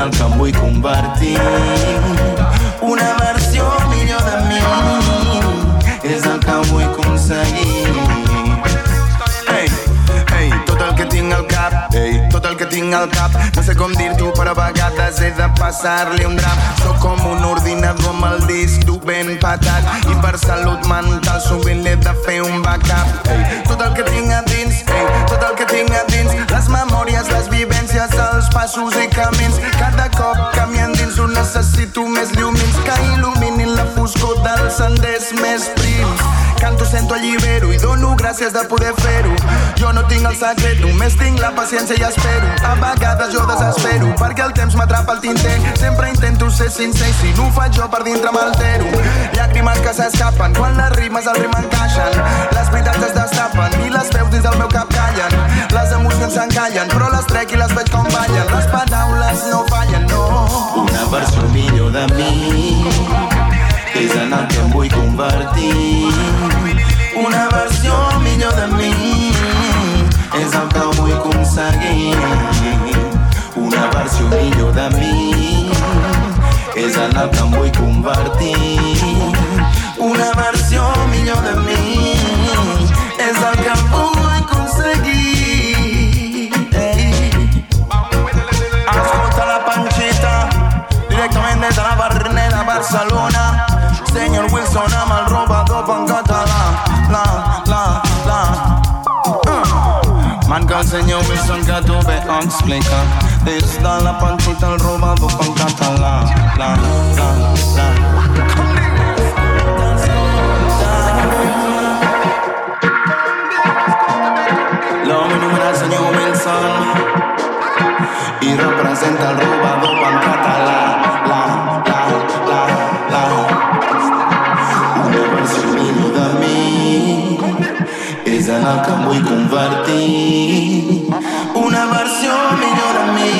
el que em vull convertir. Una versió millor de mi és el que vull aconseguir. Ei, tot el que tinc al cap, que cap. No sé com dir-t'ho, però a vegades he de passar-li un drap. Sóc com un ordinador amb el disc dur ben patat. I per salut mental sovint l'he de fer un backup. Ei, tot el que tinc a dins, ei, tot el que tinc a dins. Les memòries, les vivències, els passos i camins. Que necessito més llum fins que il·lumini foscor dels senders més prims. Canto, sento, allibero i dono gràcies de poder fer-ho. Jo no tinc el secret, només tinc la paciència i espero. A vegades jo desespero, perquè el temps m'atrapa al tinter. Sempre intento ser sincer si no ho faig jo per dintre m'altero. Llàgrimes que s'escapen quan les rimes al rim encaixen. Les veritats es destapen i les veus dins del meu cap callen. Les emocions s'encallen, però les trec i les veig com ballen. Les paraules no fallen, no. Una versió millor de mi és en el que em convertir. Una versió millor de mi és el que vull aconseguir. Una versió millor de mi és en el que em vull convertir. Una versió millor de mi és el que vull aconseguir. Escolta la panchita directament des de la Barneda, Barcelona señor Wilson ama el robado pancata la, la, la, la. Uh. Man que el señor Wilson que tuve ah, explica Desde la pancita el robado pancata la, la, la, la. señor Wilson y representa al robado pan catalán. Vull convertir. Una versió millor de mi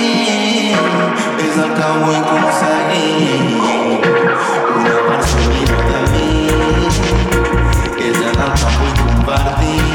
és el que vull aconseguir. Una versió millor de mi és el que vull convertir.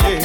থেকে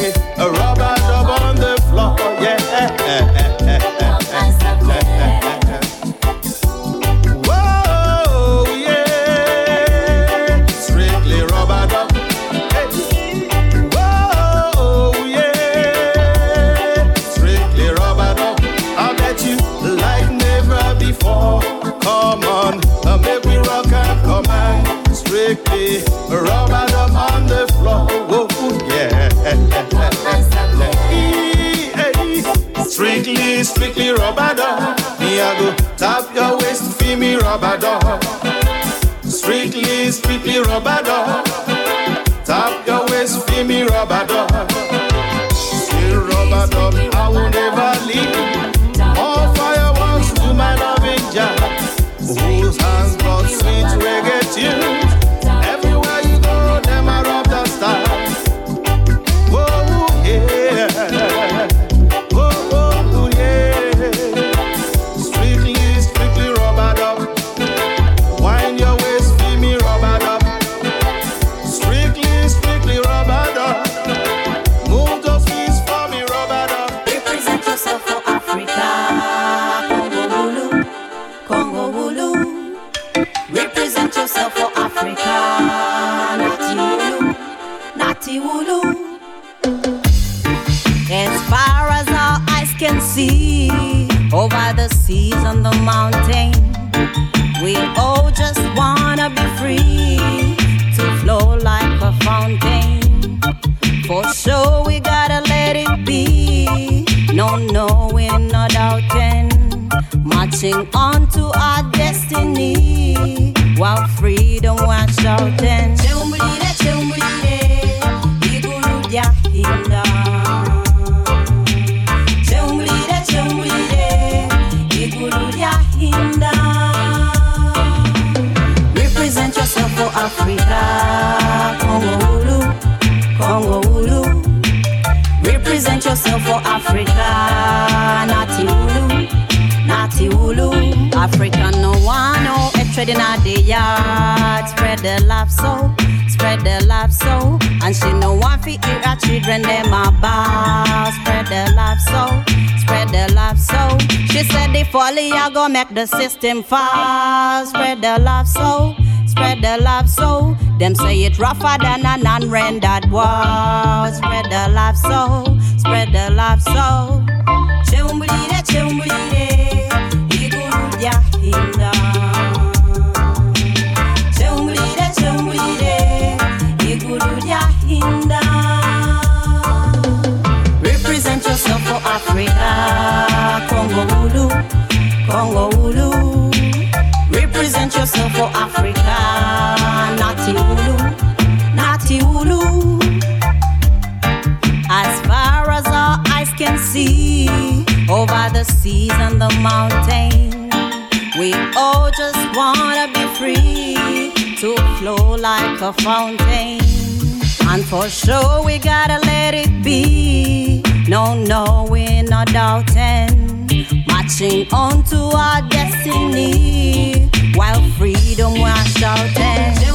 system fast. Spread the love so, spread the love so. Them say it rougher than a non-rendered war. the mountain. We all just wanna be free to flow like a fountain. And for sure we gotta let it be. No, no, we're not doubting. Marching on to our destiny while freedom we're shouting.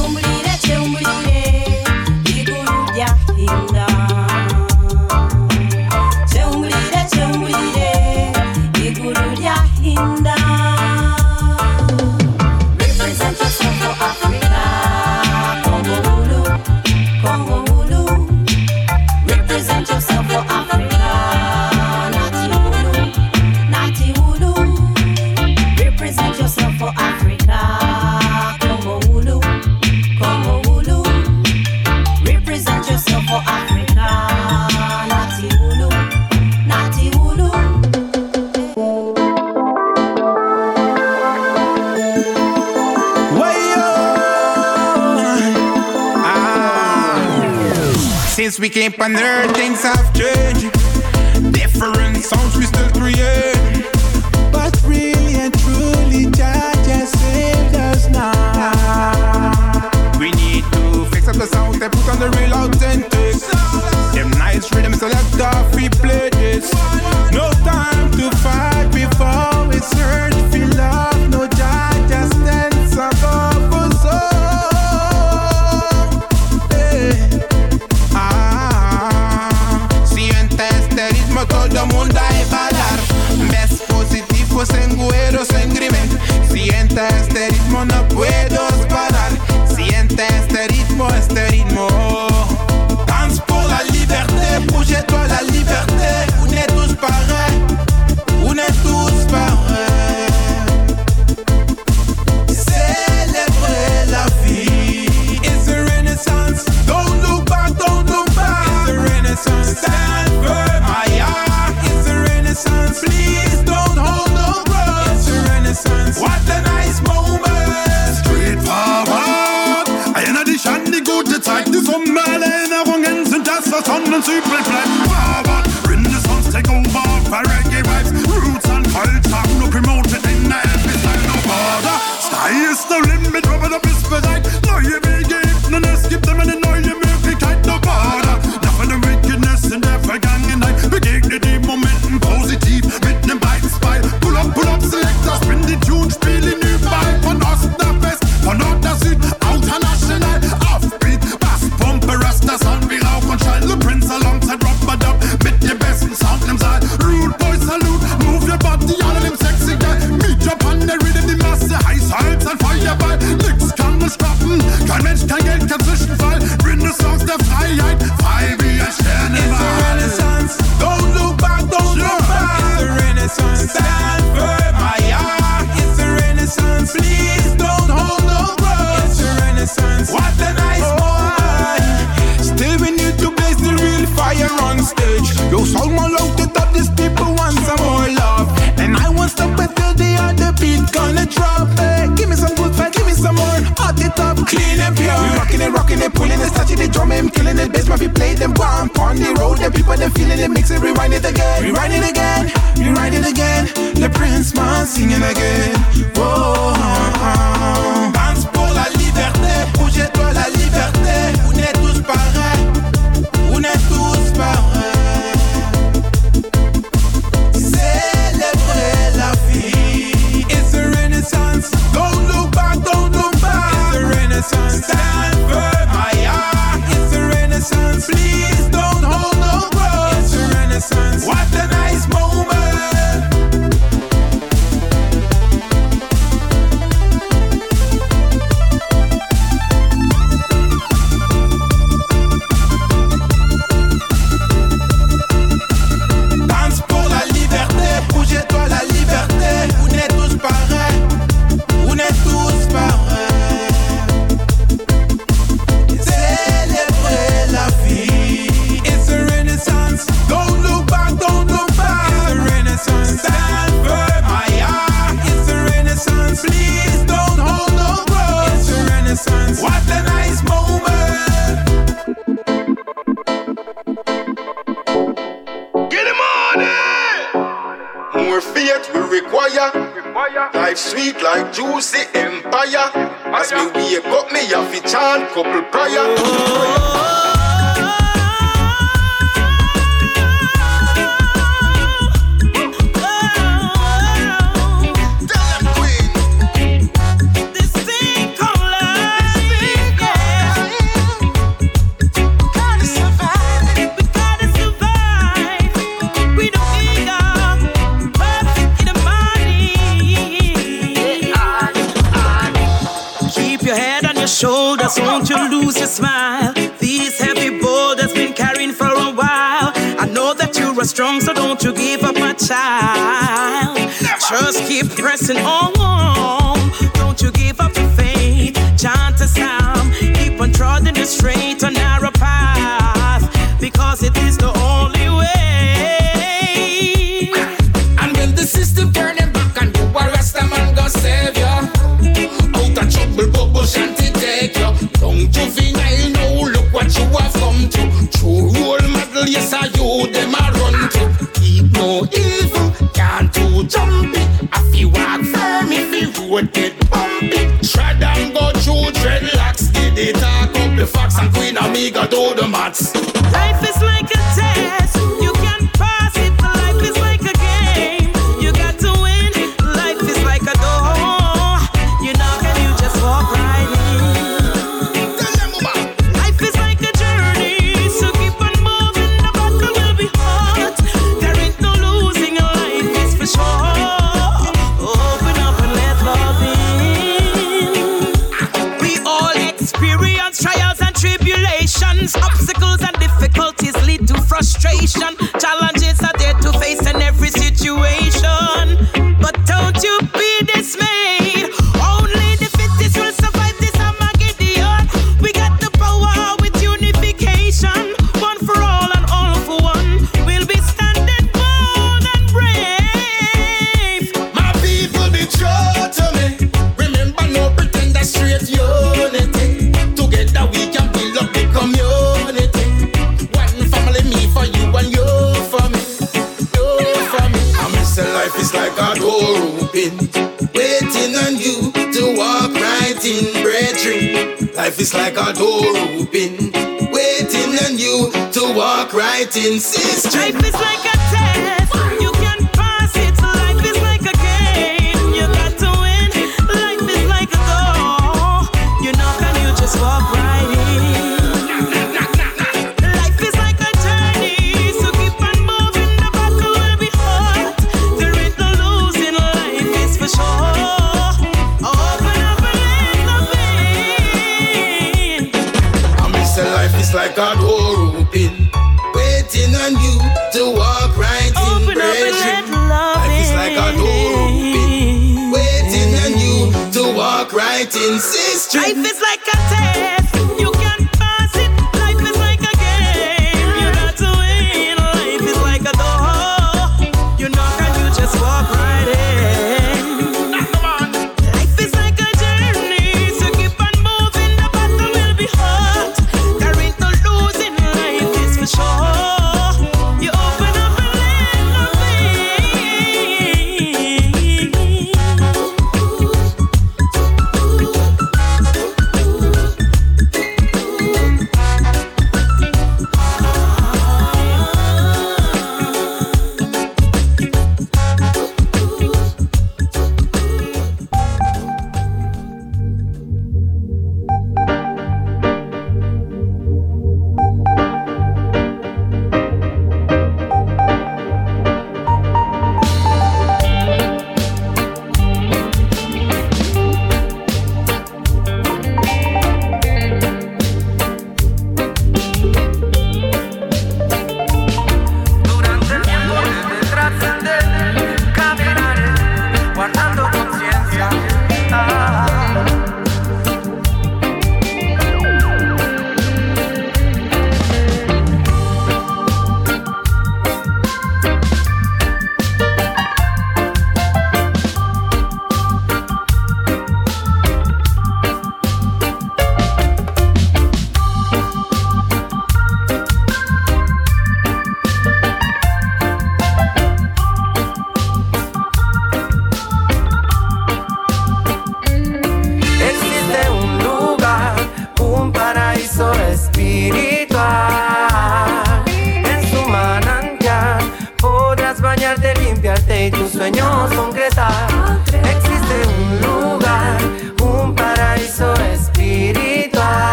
We came on earth, things changed.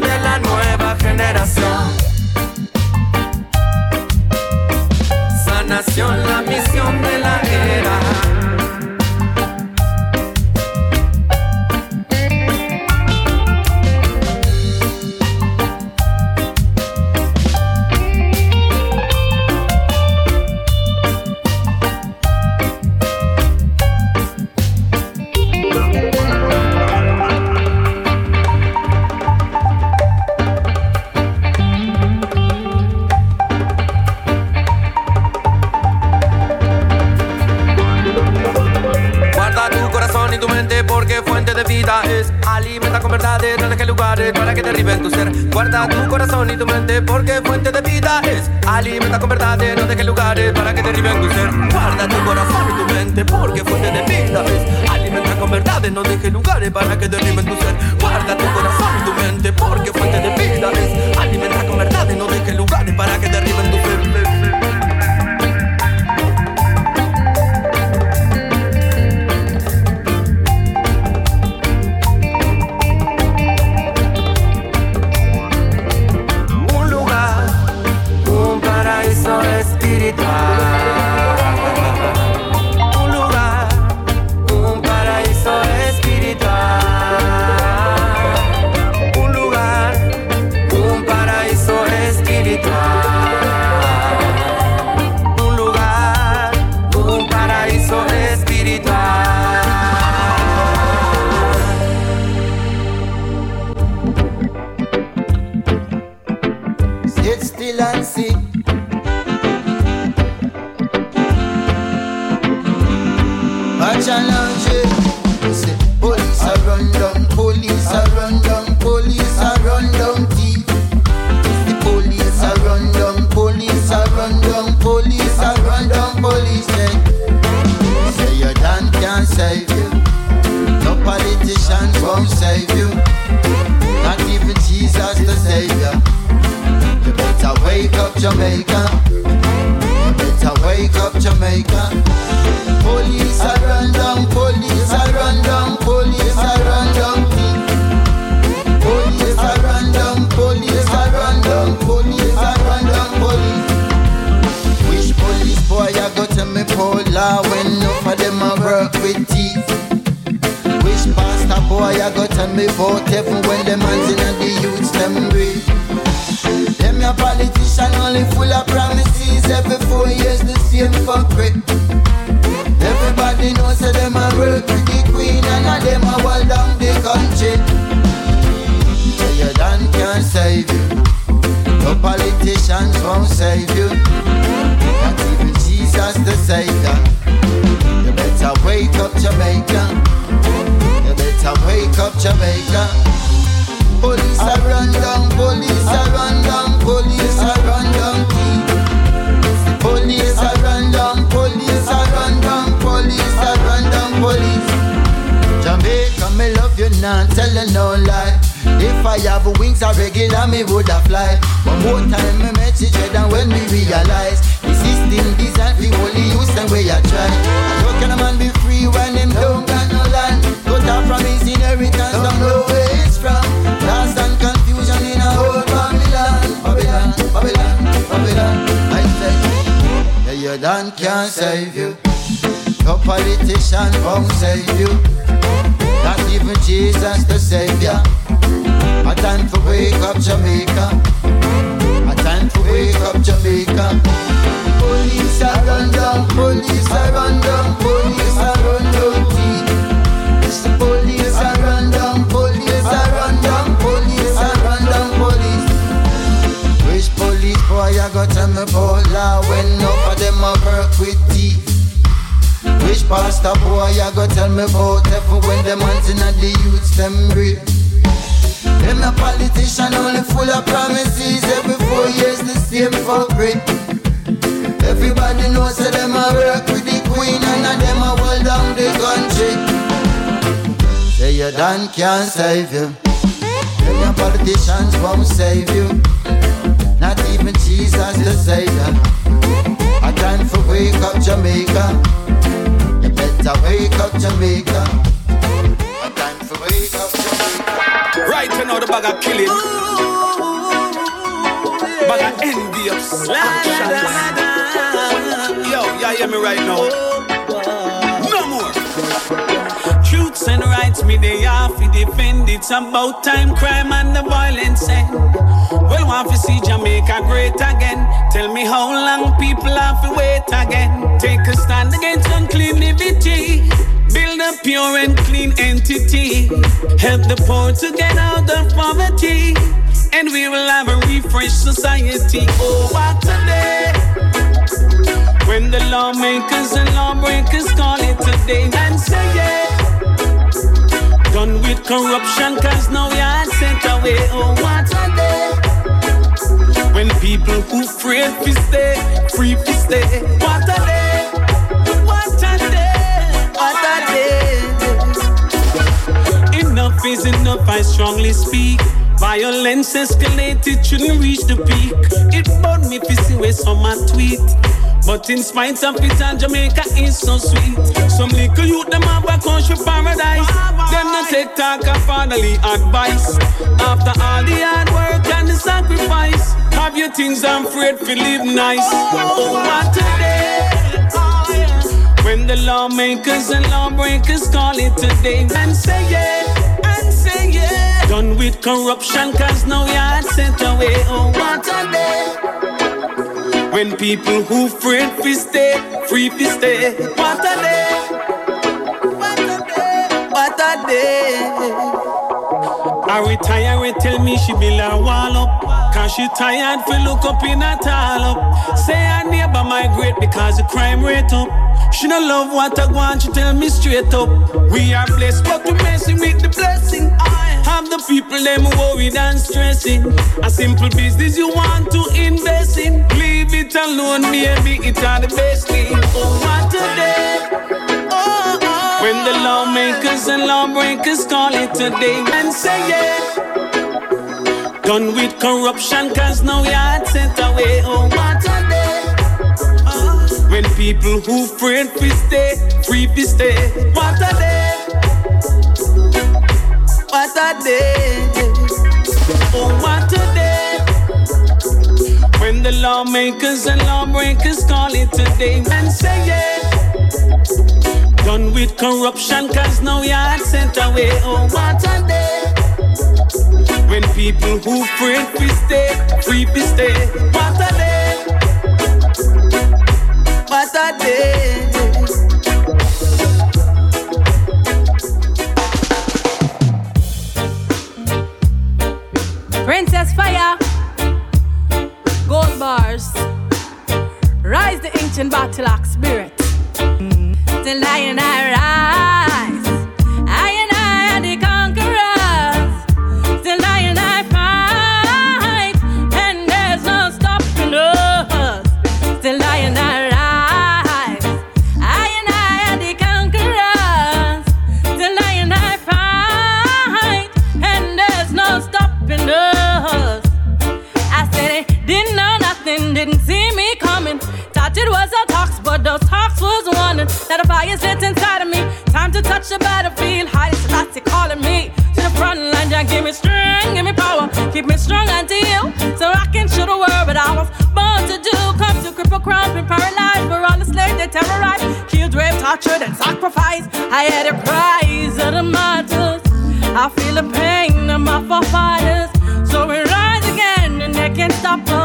De la nueva generación. Sanación, la misión Guarda tu corazón y tu mente porque fuente de vida es. Alimenta con verdades, no dejes lugares para que derriben tu ser. Guarda tu corazón y tu mente porque fuente de vida es. Alimenta con verdades, no dejes lugares para que derriben tu ser. Guarda tu corazón y tu mente porque fuente de vida es. Alimenta con verdades, no dejes lugares para que derriben tu ser. Tell heaven when them hands in the youths them breathe? Them your politician only full of promises every four years the same fuckery. Everybody knows that them a work with the queen and a them a hold down the country. So your done can't save you. No politicians won't save you. Not even Jesus the Savior. You better wake up Jamaica. Better wake up Jamaica. Police are run down, police are run down, police are run down. Police are run down, police are run down, police are run down, police. Jamaica, me love you now, tell you no lie. If I have wings a regular, me woulda fly. One more time, me message you than when we realize the system designed for only use and way I try. How can a man be his inheritance, don't know where it's from. Lost and confusion in a whole Babylon, Babylon, Babylon, Babylon. I say, yeah, you done can't save you. No politician won't save you. Not even Jesus the Savior. A time for wake up Jamaica. A time for wake up Jamaica. Police are run down, police are run down, police are me law when none of them a work with thief? Which pastor boy I got tell me about devil when them hands in the youths them real? Them a politician only full of promises Every four years the same fuckery Everybody knows that them a work with the queen And a them a hold down the country Say you done can't save you Them your politicians won't save you Not even Jesus the Savior A time for wake up Jamaica You better wake up Jamaica A time for wake up Jamaica Right you know the bag of killing. Bag of envious. Yo, y'all hear me right now? No more. Truths and rights, me they have to defend. It's about time crime and the violence end. Well, want to see Jamaica great again. Tell me how long people have to wait again. Take a stand against uncleanity. Build a pure and clean entity. Help the poor to get out of poverty. And we will have a refreshed society. Oh, what a day! When the lawmakers and lawbreakers call it today and say, yeah. Done with corruption, cause now we are sent away. Oh, what a day. When people who afraid to stay, free to stay. What a day. What a day. What a day. Enough is enough, I strongly speak. Violence escalated, shouldn't reach the peak. It burned me to see where a tweet. But in spite of it, and Jamaica is so sweet. Some little youth, them have a country paradise. Them not take talk of fatherly advice. After all the hard work and the sacrifice, have your things I'm afraid to live nice. Oh, what a day. When the lawmakers and lawbreakers call it today and say yeah, and say yeah. Done with corruption, cause now you're sent away. Oh, what a day. When people who afraid to stay, free to stay. What a day. What a day. What a day. I retire and tell me she be la wall up. Cause she tired for look up in a tall up. Say her neighbor migrate because the crime rate up. She no love what I want, she tell me straight up. We are blessed, but we messing with the blessing. I have the people them worried and stressing. A simple business you want to invest in. Leave it alone, maybe it's all the best thing. Oh, what a day. Oh, oh. When the lawmakers and lawbreakers call it today and say yeah. Done with corruption, cause now you're sent away. Oh, what a day. Oh. When people who afraid to stay, free to stay. What a day. What a day. Oh, what a day. Lawmakers and lawbreakers call it today and say yeah. Done with corruption, cause now you're sent away. Oh, what a day. When people who afraid to stay, free to stay. What a day. What a day. Princess Fire, Gold Rise the ancient battle axe spirit. Till I and I rise, that a fire's lit inside of me. Time to touch the battlefield, hide it, calling me to the front line. Give me strength, give me power, keep me strong until so I can show the world what I was born to do. Come to cripple, crump, and paralyze, for all the slaves they terrorize, killed, raped, tortured and sacrificed. I hear the cries of the martyrs. I feel the pain of my forefathers. So we rise again and they can't stop us.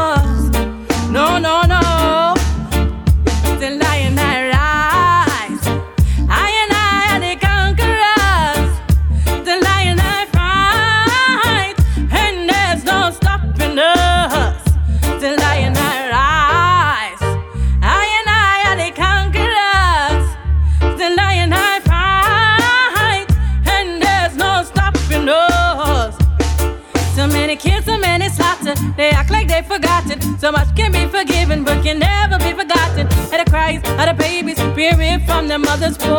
So much can be forgiven, but can never be forgotten. And the cries of the babies peering from their mother's womb.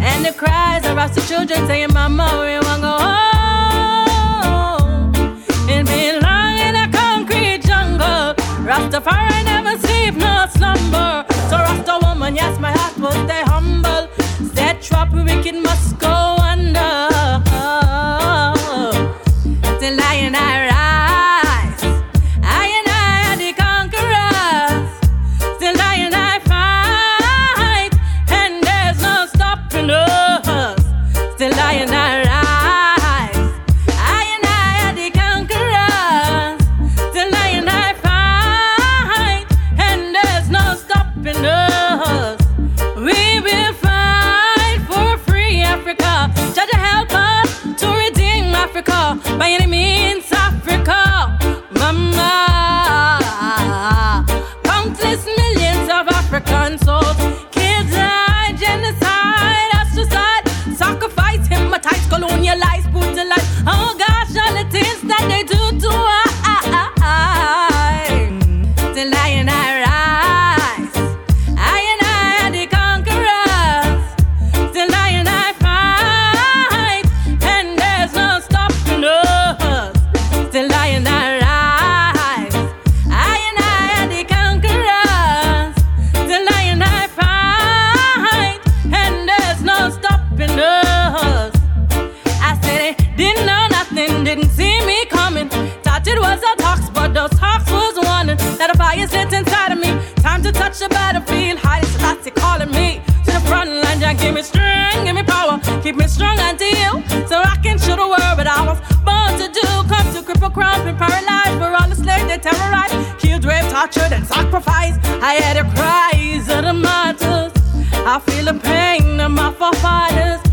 And the cries of our children saying, Mama, we want to go home. And been long in a concrete jungle. Rastafari never sleep, no slumber. So Rasta woman, yes, my heart will stay humble. That trap wicked must go to touch the battlefield, hiding Selassie calling me to the front line. Jah give me strength, give me power, keep me strong until you, so I can show the world what I was born to do. Come to cripple, crump, and paralyzed for all the slaves they terrorize, killed, raped, tortured, and sacrificed. I hear the cries of the martyrs. I feel the pain of my forefathers.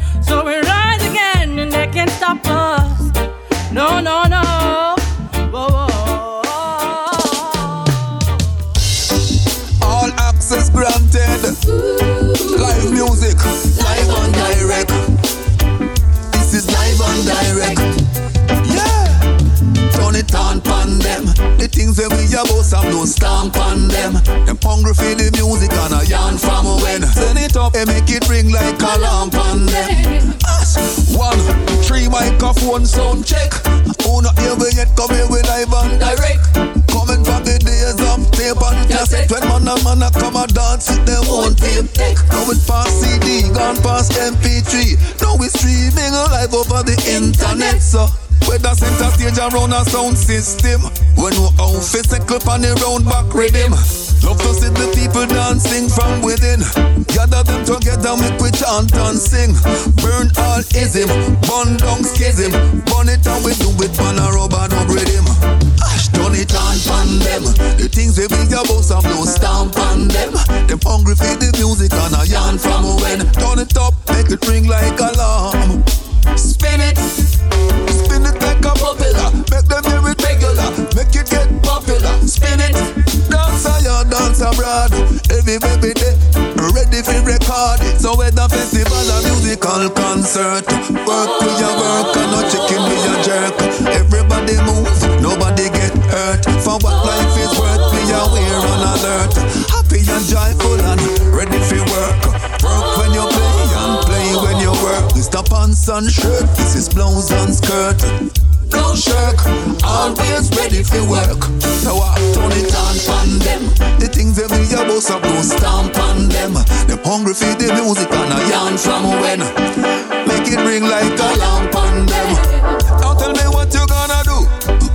Live music, live on direct. This is live on direct. Yeah. Turn it on pan them. The things that we about some no stamp on them. Them hungry for the music and a yarn from when. Turn it up and make it ring like a lamp on them. Ash. One, three microphone sound check. Who not here we yet come here with live and direct. Coming from the days of tape and cassette When man and man a come a dance with them own tape deck it past CD, gone past MP3 Now we streaming live over the internet So. Whether center stage around a sound system. When no outfit cycle on the round back rhythm Love to see the people dancing from within. Gather them together, make we chant and sing. Burn all ism, burn down schism. Burn it and we do it on a rub-a-dub rhythm Ash, it on pan them. The things we be about some no stamp on them. Them hungry for the music and a yarn from when. Turn it up, make it ring like a alarm. Spin it, abroad Every baby day, ready for record So whether festival or musical concert Work we a work and no chicken we a jerk. Everybody move, nobody get hurt. For what life is worth, we are we're on alert. Happy and joyful and ready for work. Work when you play and play when you work. Mr. Pants and shirt, this is blouse and skirt Don't shirk, always ready for work. Now I turn it on pan them. The things that we about so don't stamp on them. Them hungry for the music and a yarn from when. Make it ring like a lamp on them. Now tell me what you gonna do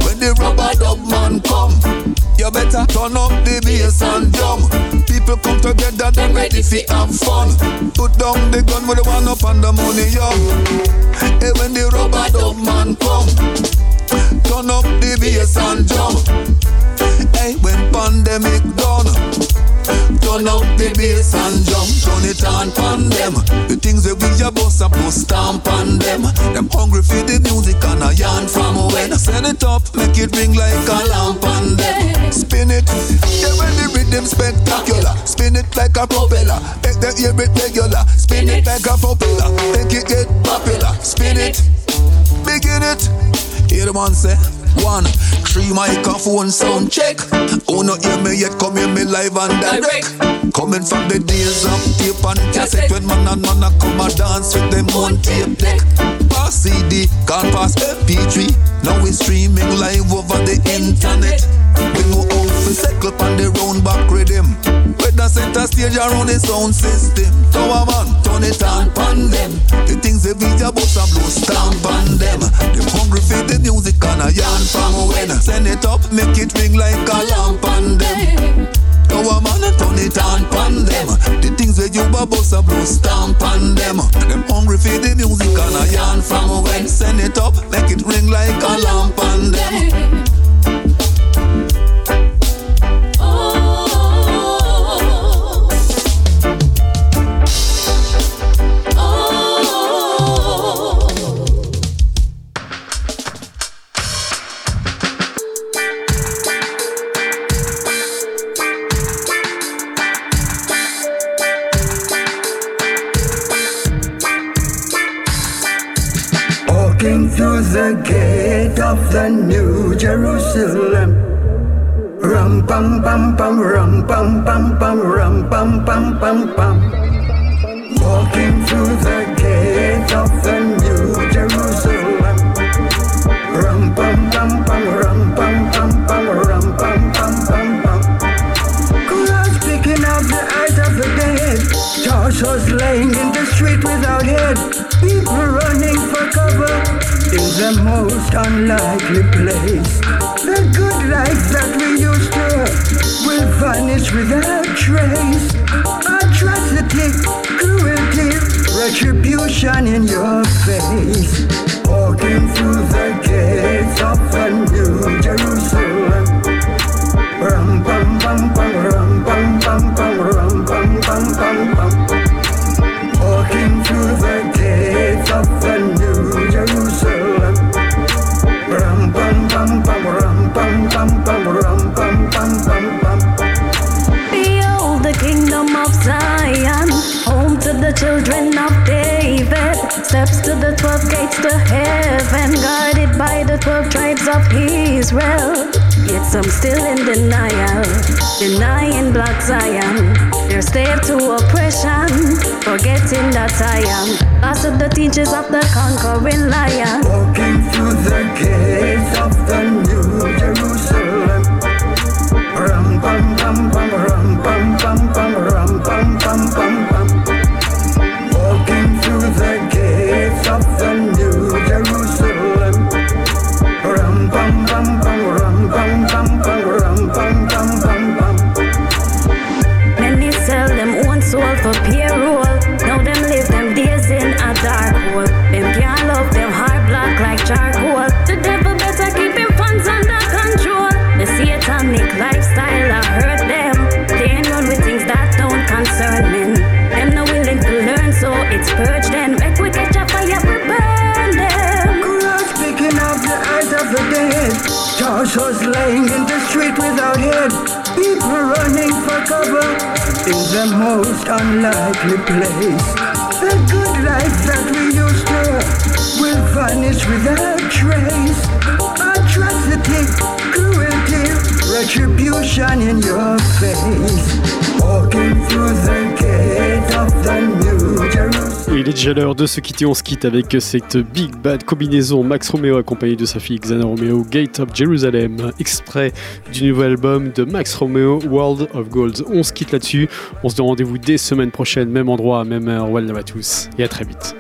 When the rub-a-dub man come? You better turn up the bass and drum People come together, them ready fi have fun. Put down the gun, we the one up on the money, yo. Hey, when the rub-a-dub man come, turn up the bass and jump. Hey, when pandemic done. Turn up the bass and jump, turn it on pan them. The things that we a bust and post stamp on them. Them hungry for the music and a yarn from when. Send it up, make it ring like a lamp on them. Spin it, yeah when the rhythm spectacular. Spin it like a propeller, make them hear it regular. Spin it like a propeller, make it get popular. Spin it, begin it. Hear the one say. One, three microphone sound check. Who not hear me yet? Come hear me live and direct. Coming from the days of tape and cassette when man and man a come a dance with them on tape deck. Pass CD, can't pass MP3. Now we streaming live over the internet. We know how to cycle on the round back rhythm. With the center stage around the sound system. Tower man, turn it on pan them. The things they video bust a blow stamp on them. Them hungry for the music and a yarn from when. Send it up, make it ring like a lamp on them. Tower man, turn it on pan them. The where you a bust a blow stamp on them. Them hungry for the music and a yarn from when. Send it up, make it ring like a lamp on them. Jerusalem. Rum pum pum pum rum pum pum pum rum pum pum pum pum. Walking through the gate of the New Jerusalem. Rum pum pum pum rum pum pum pum rum pum pum pum pum. Crowds picking up the eyes of the dead. Torsos laying in the street without head. People running for cover in the most unlikely place. Vanish without trace. Atrocity, cruelty, retribution in your face. Walking through the gates of the New Jerusalem. Rum pum pum pum rum children of David. Steps to the twelve gates to heaven, guarded by the twelve tribes of Israel. Yet some still in denial, denying black Zion. They're slave to oppression, forgetting that I am last of the teachers of the conquering lion. Walking through the gates of the Torsos laying in the street without head. People running for cover in the most unlikely place. The good life that we used to will vanish without trace. Atrocity, cruelty, retribution in your face. Walking through the gate of the Il est déjà l'heure de se quitter. On se quitte avec cette big bad combinaison Max Romeo accompagné de sa fille Xana Romeo, Gate of Jerusalem, extrait du nouvel album de Max Romeo, World of Gold. On se quitte là-dessus. On se donne rendez-vous dès semaine prochaine, même endroit, même heure. Welcome à tous et à très vite.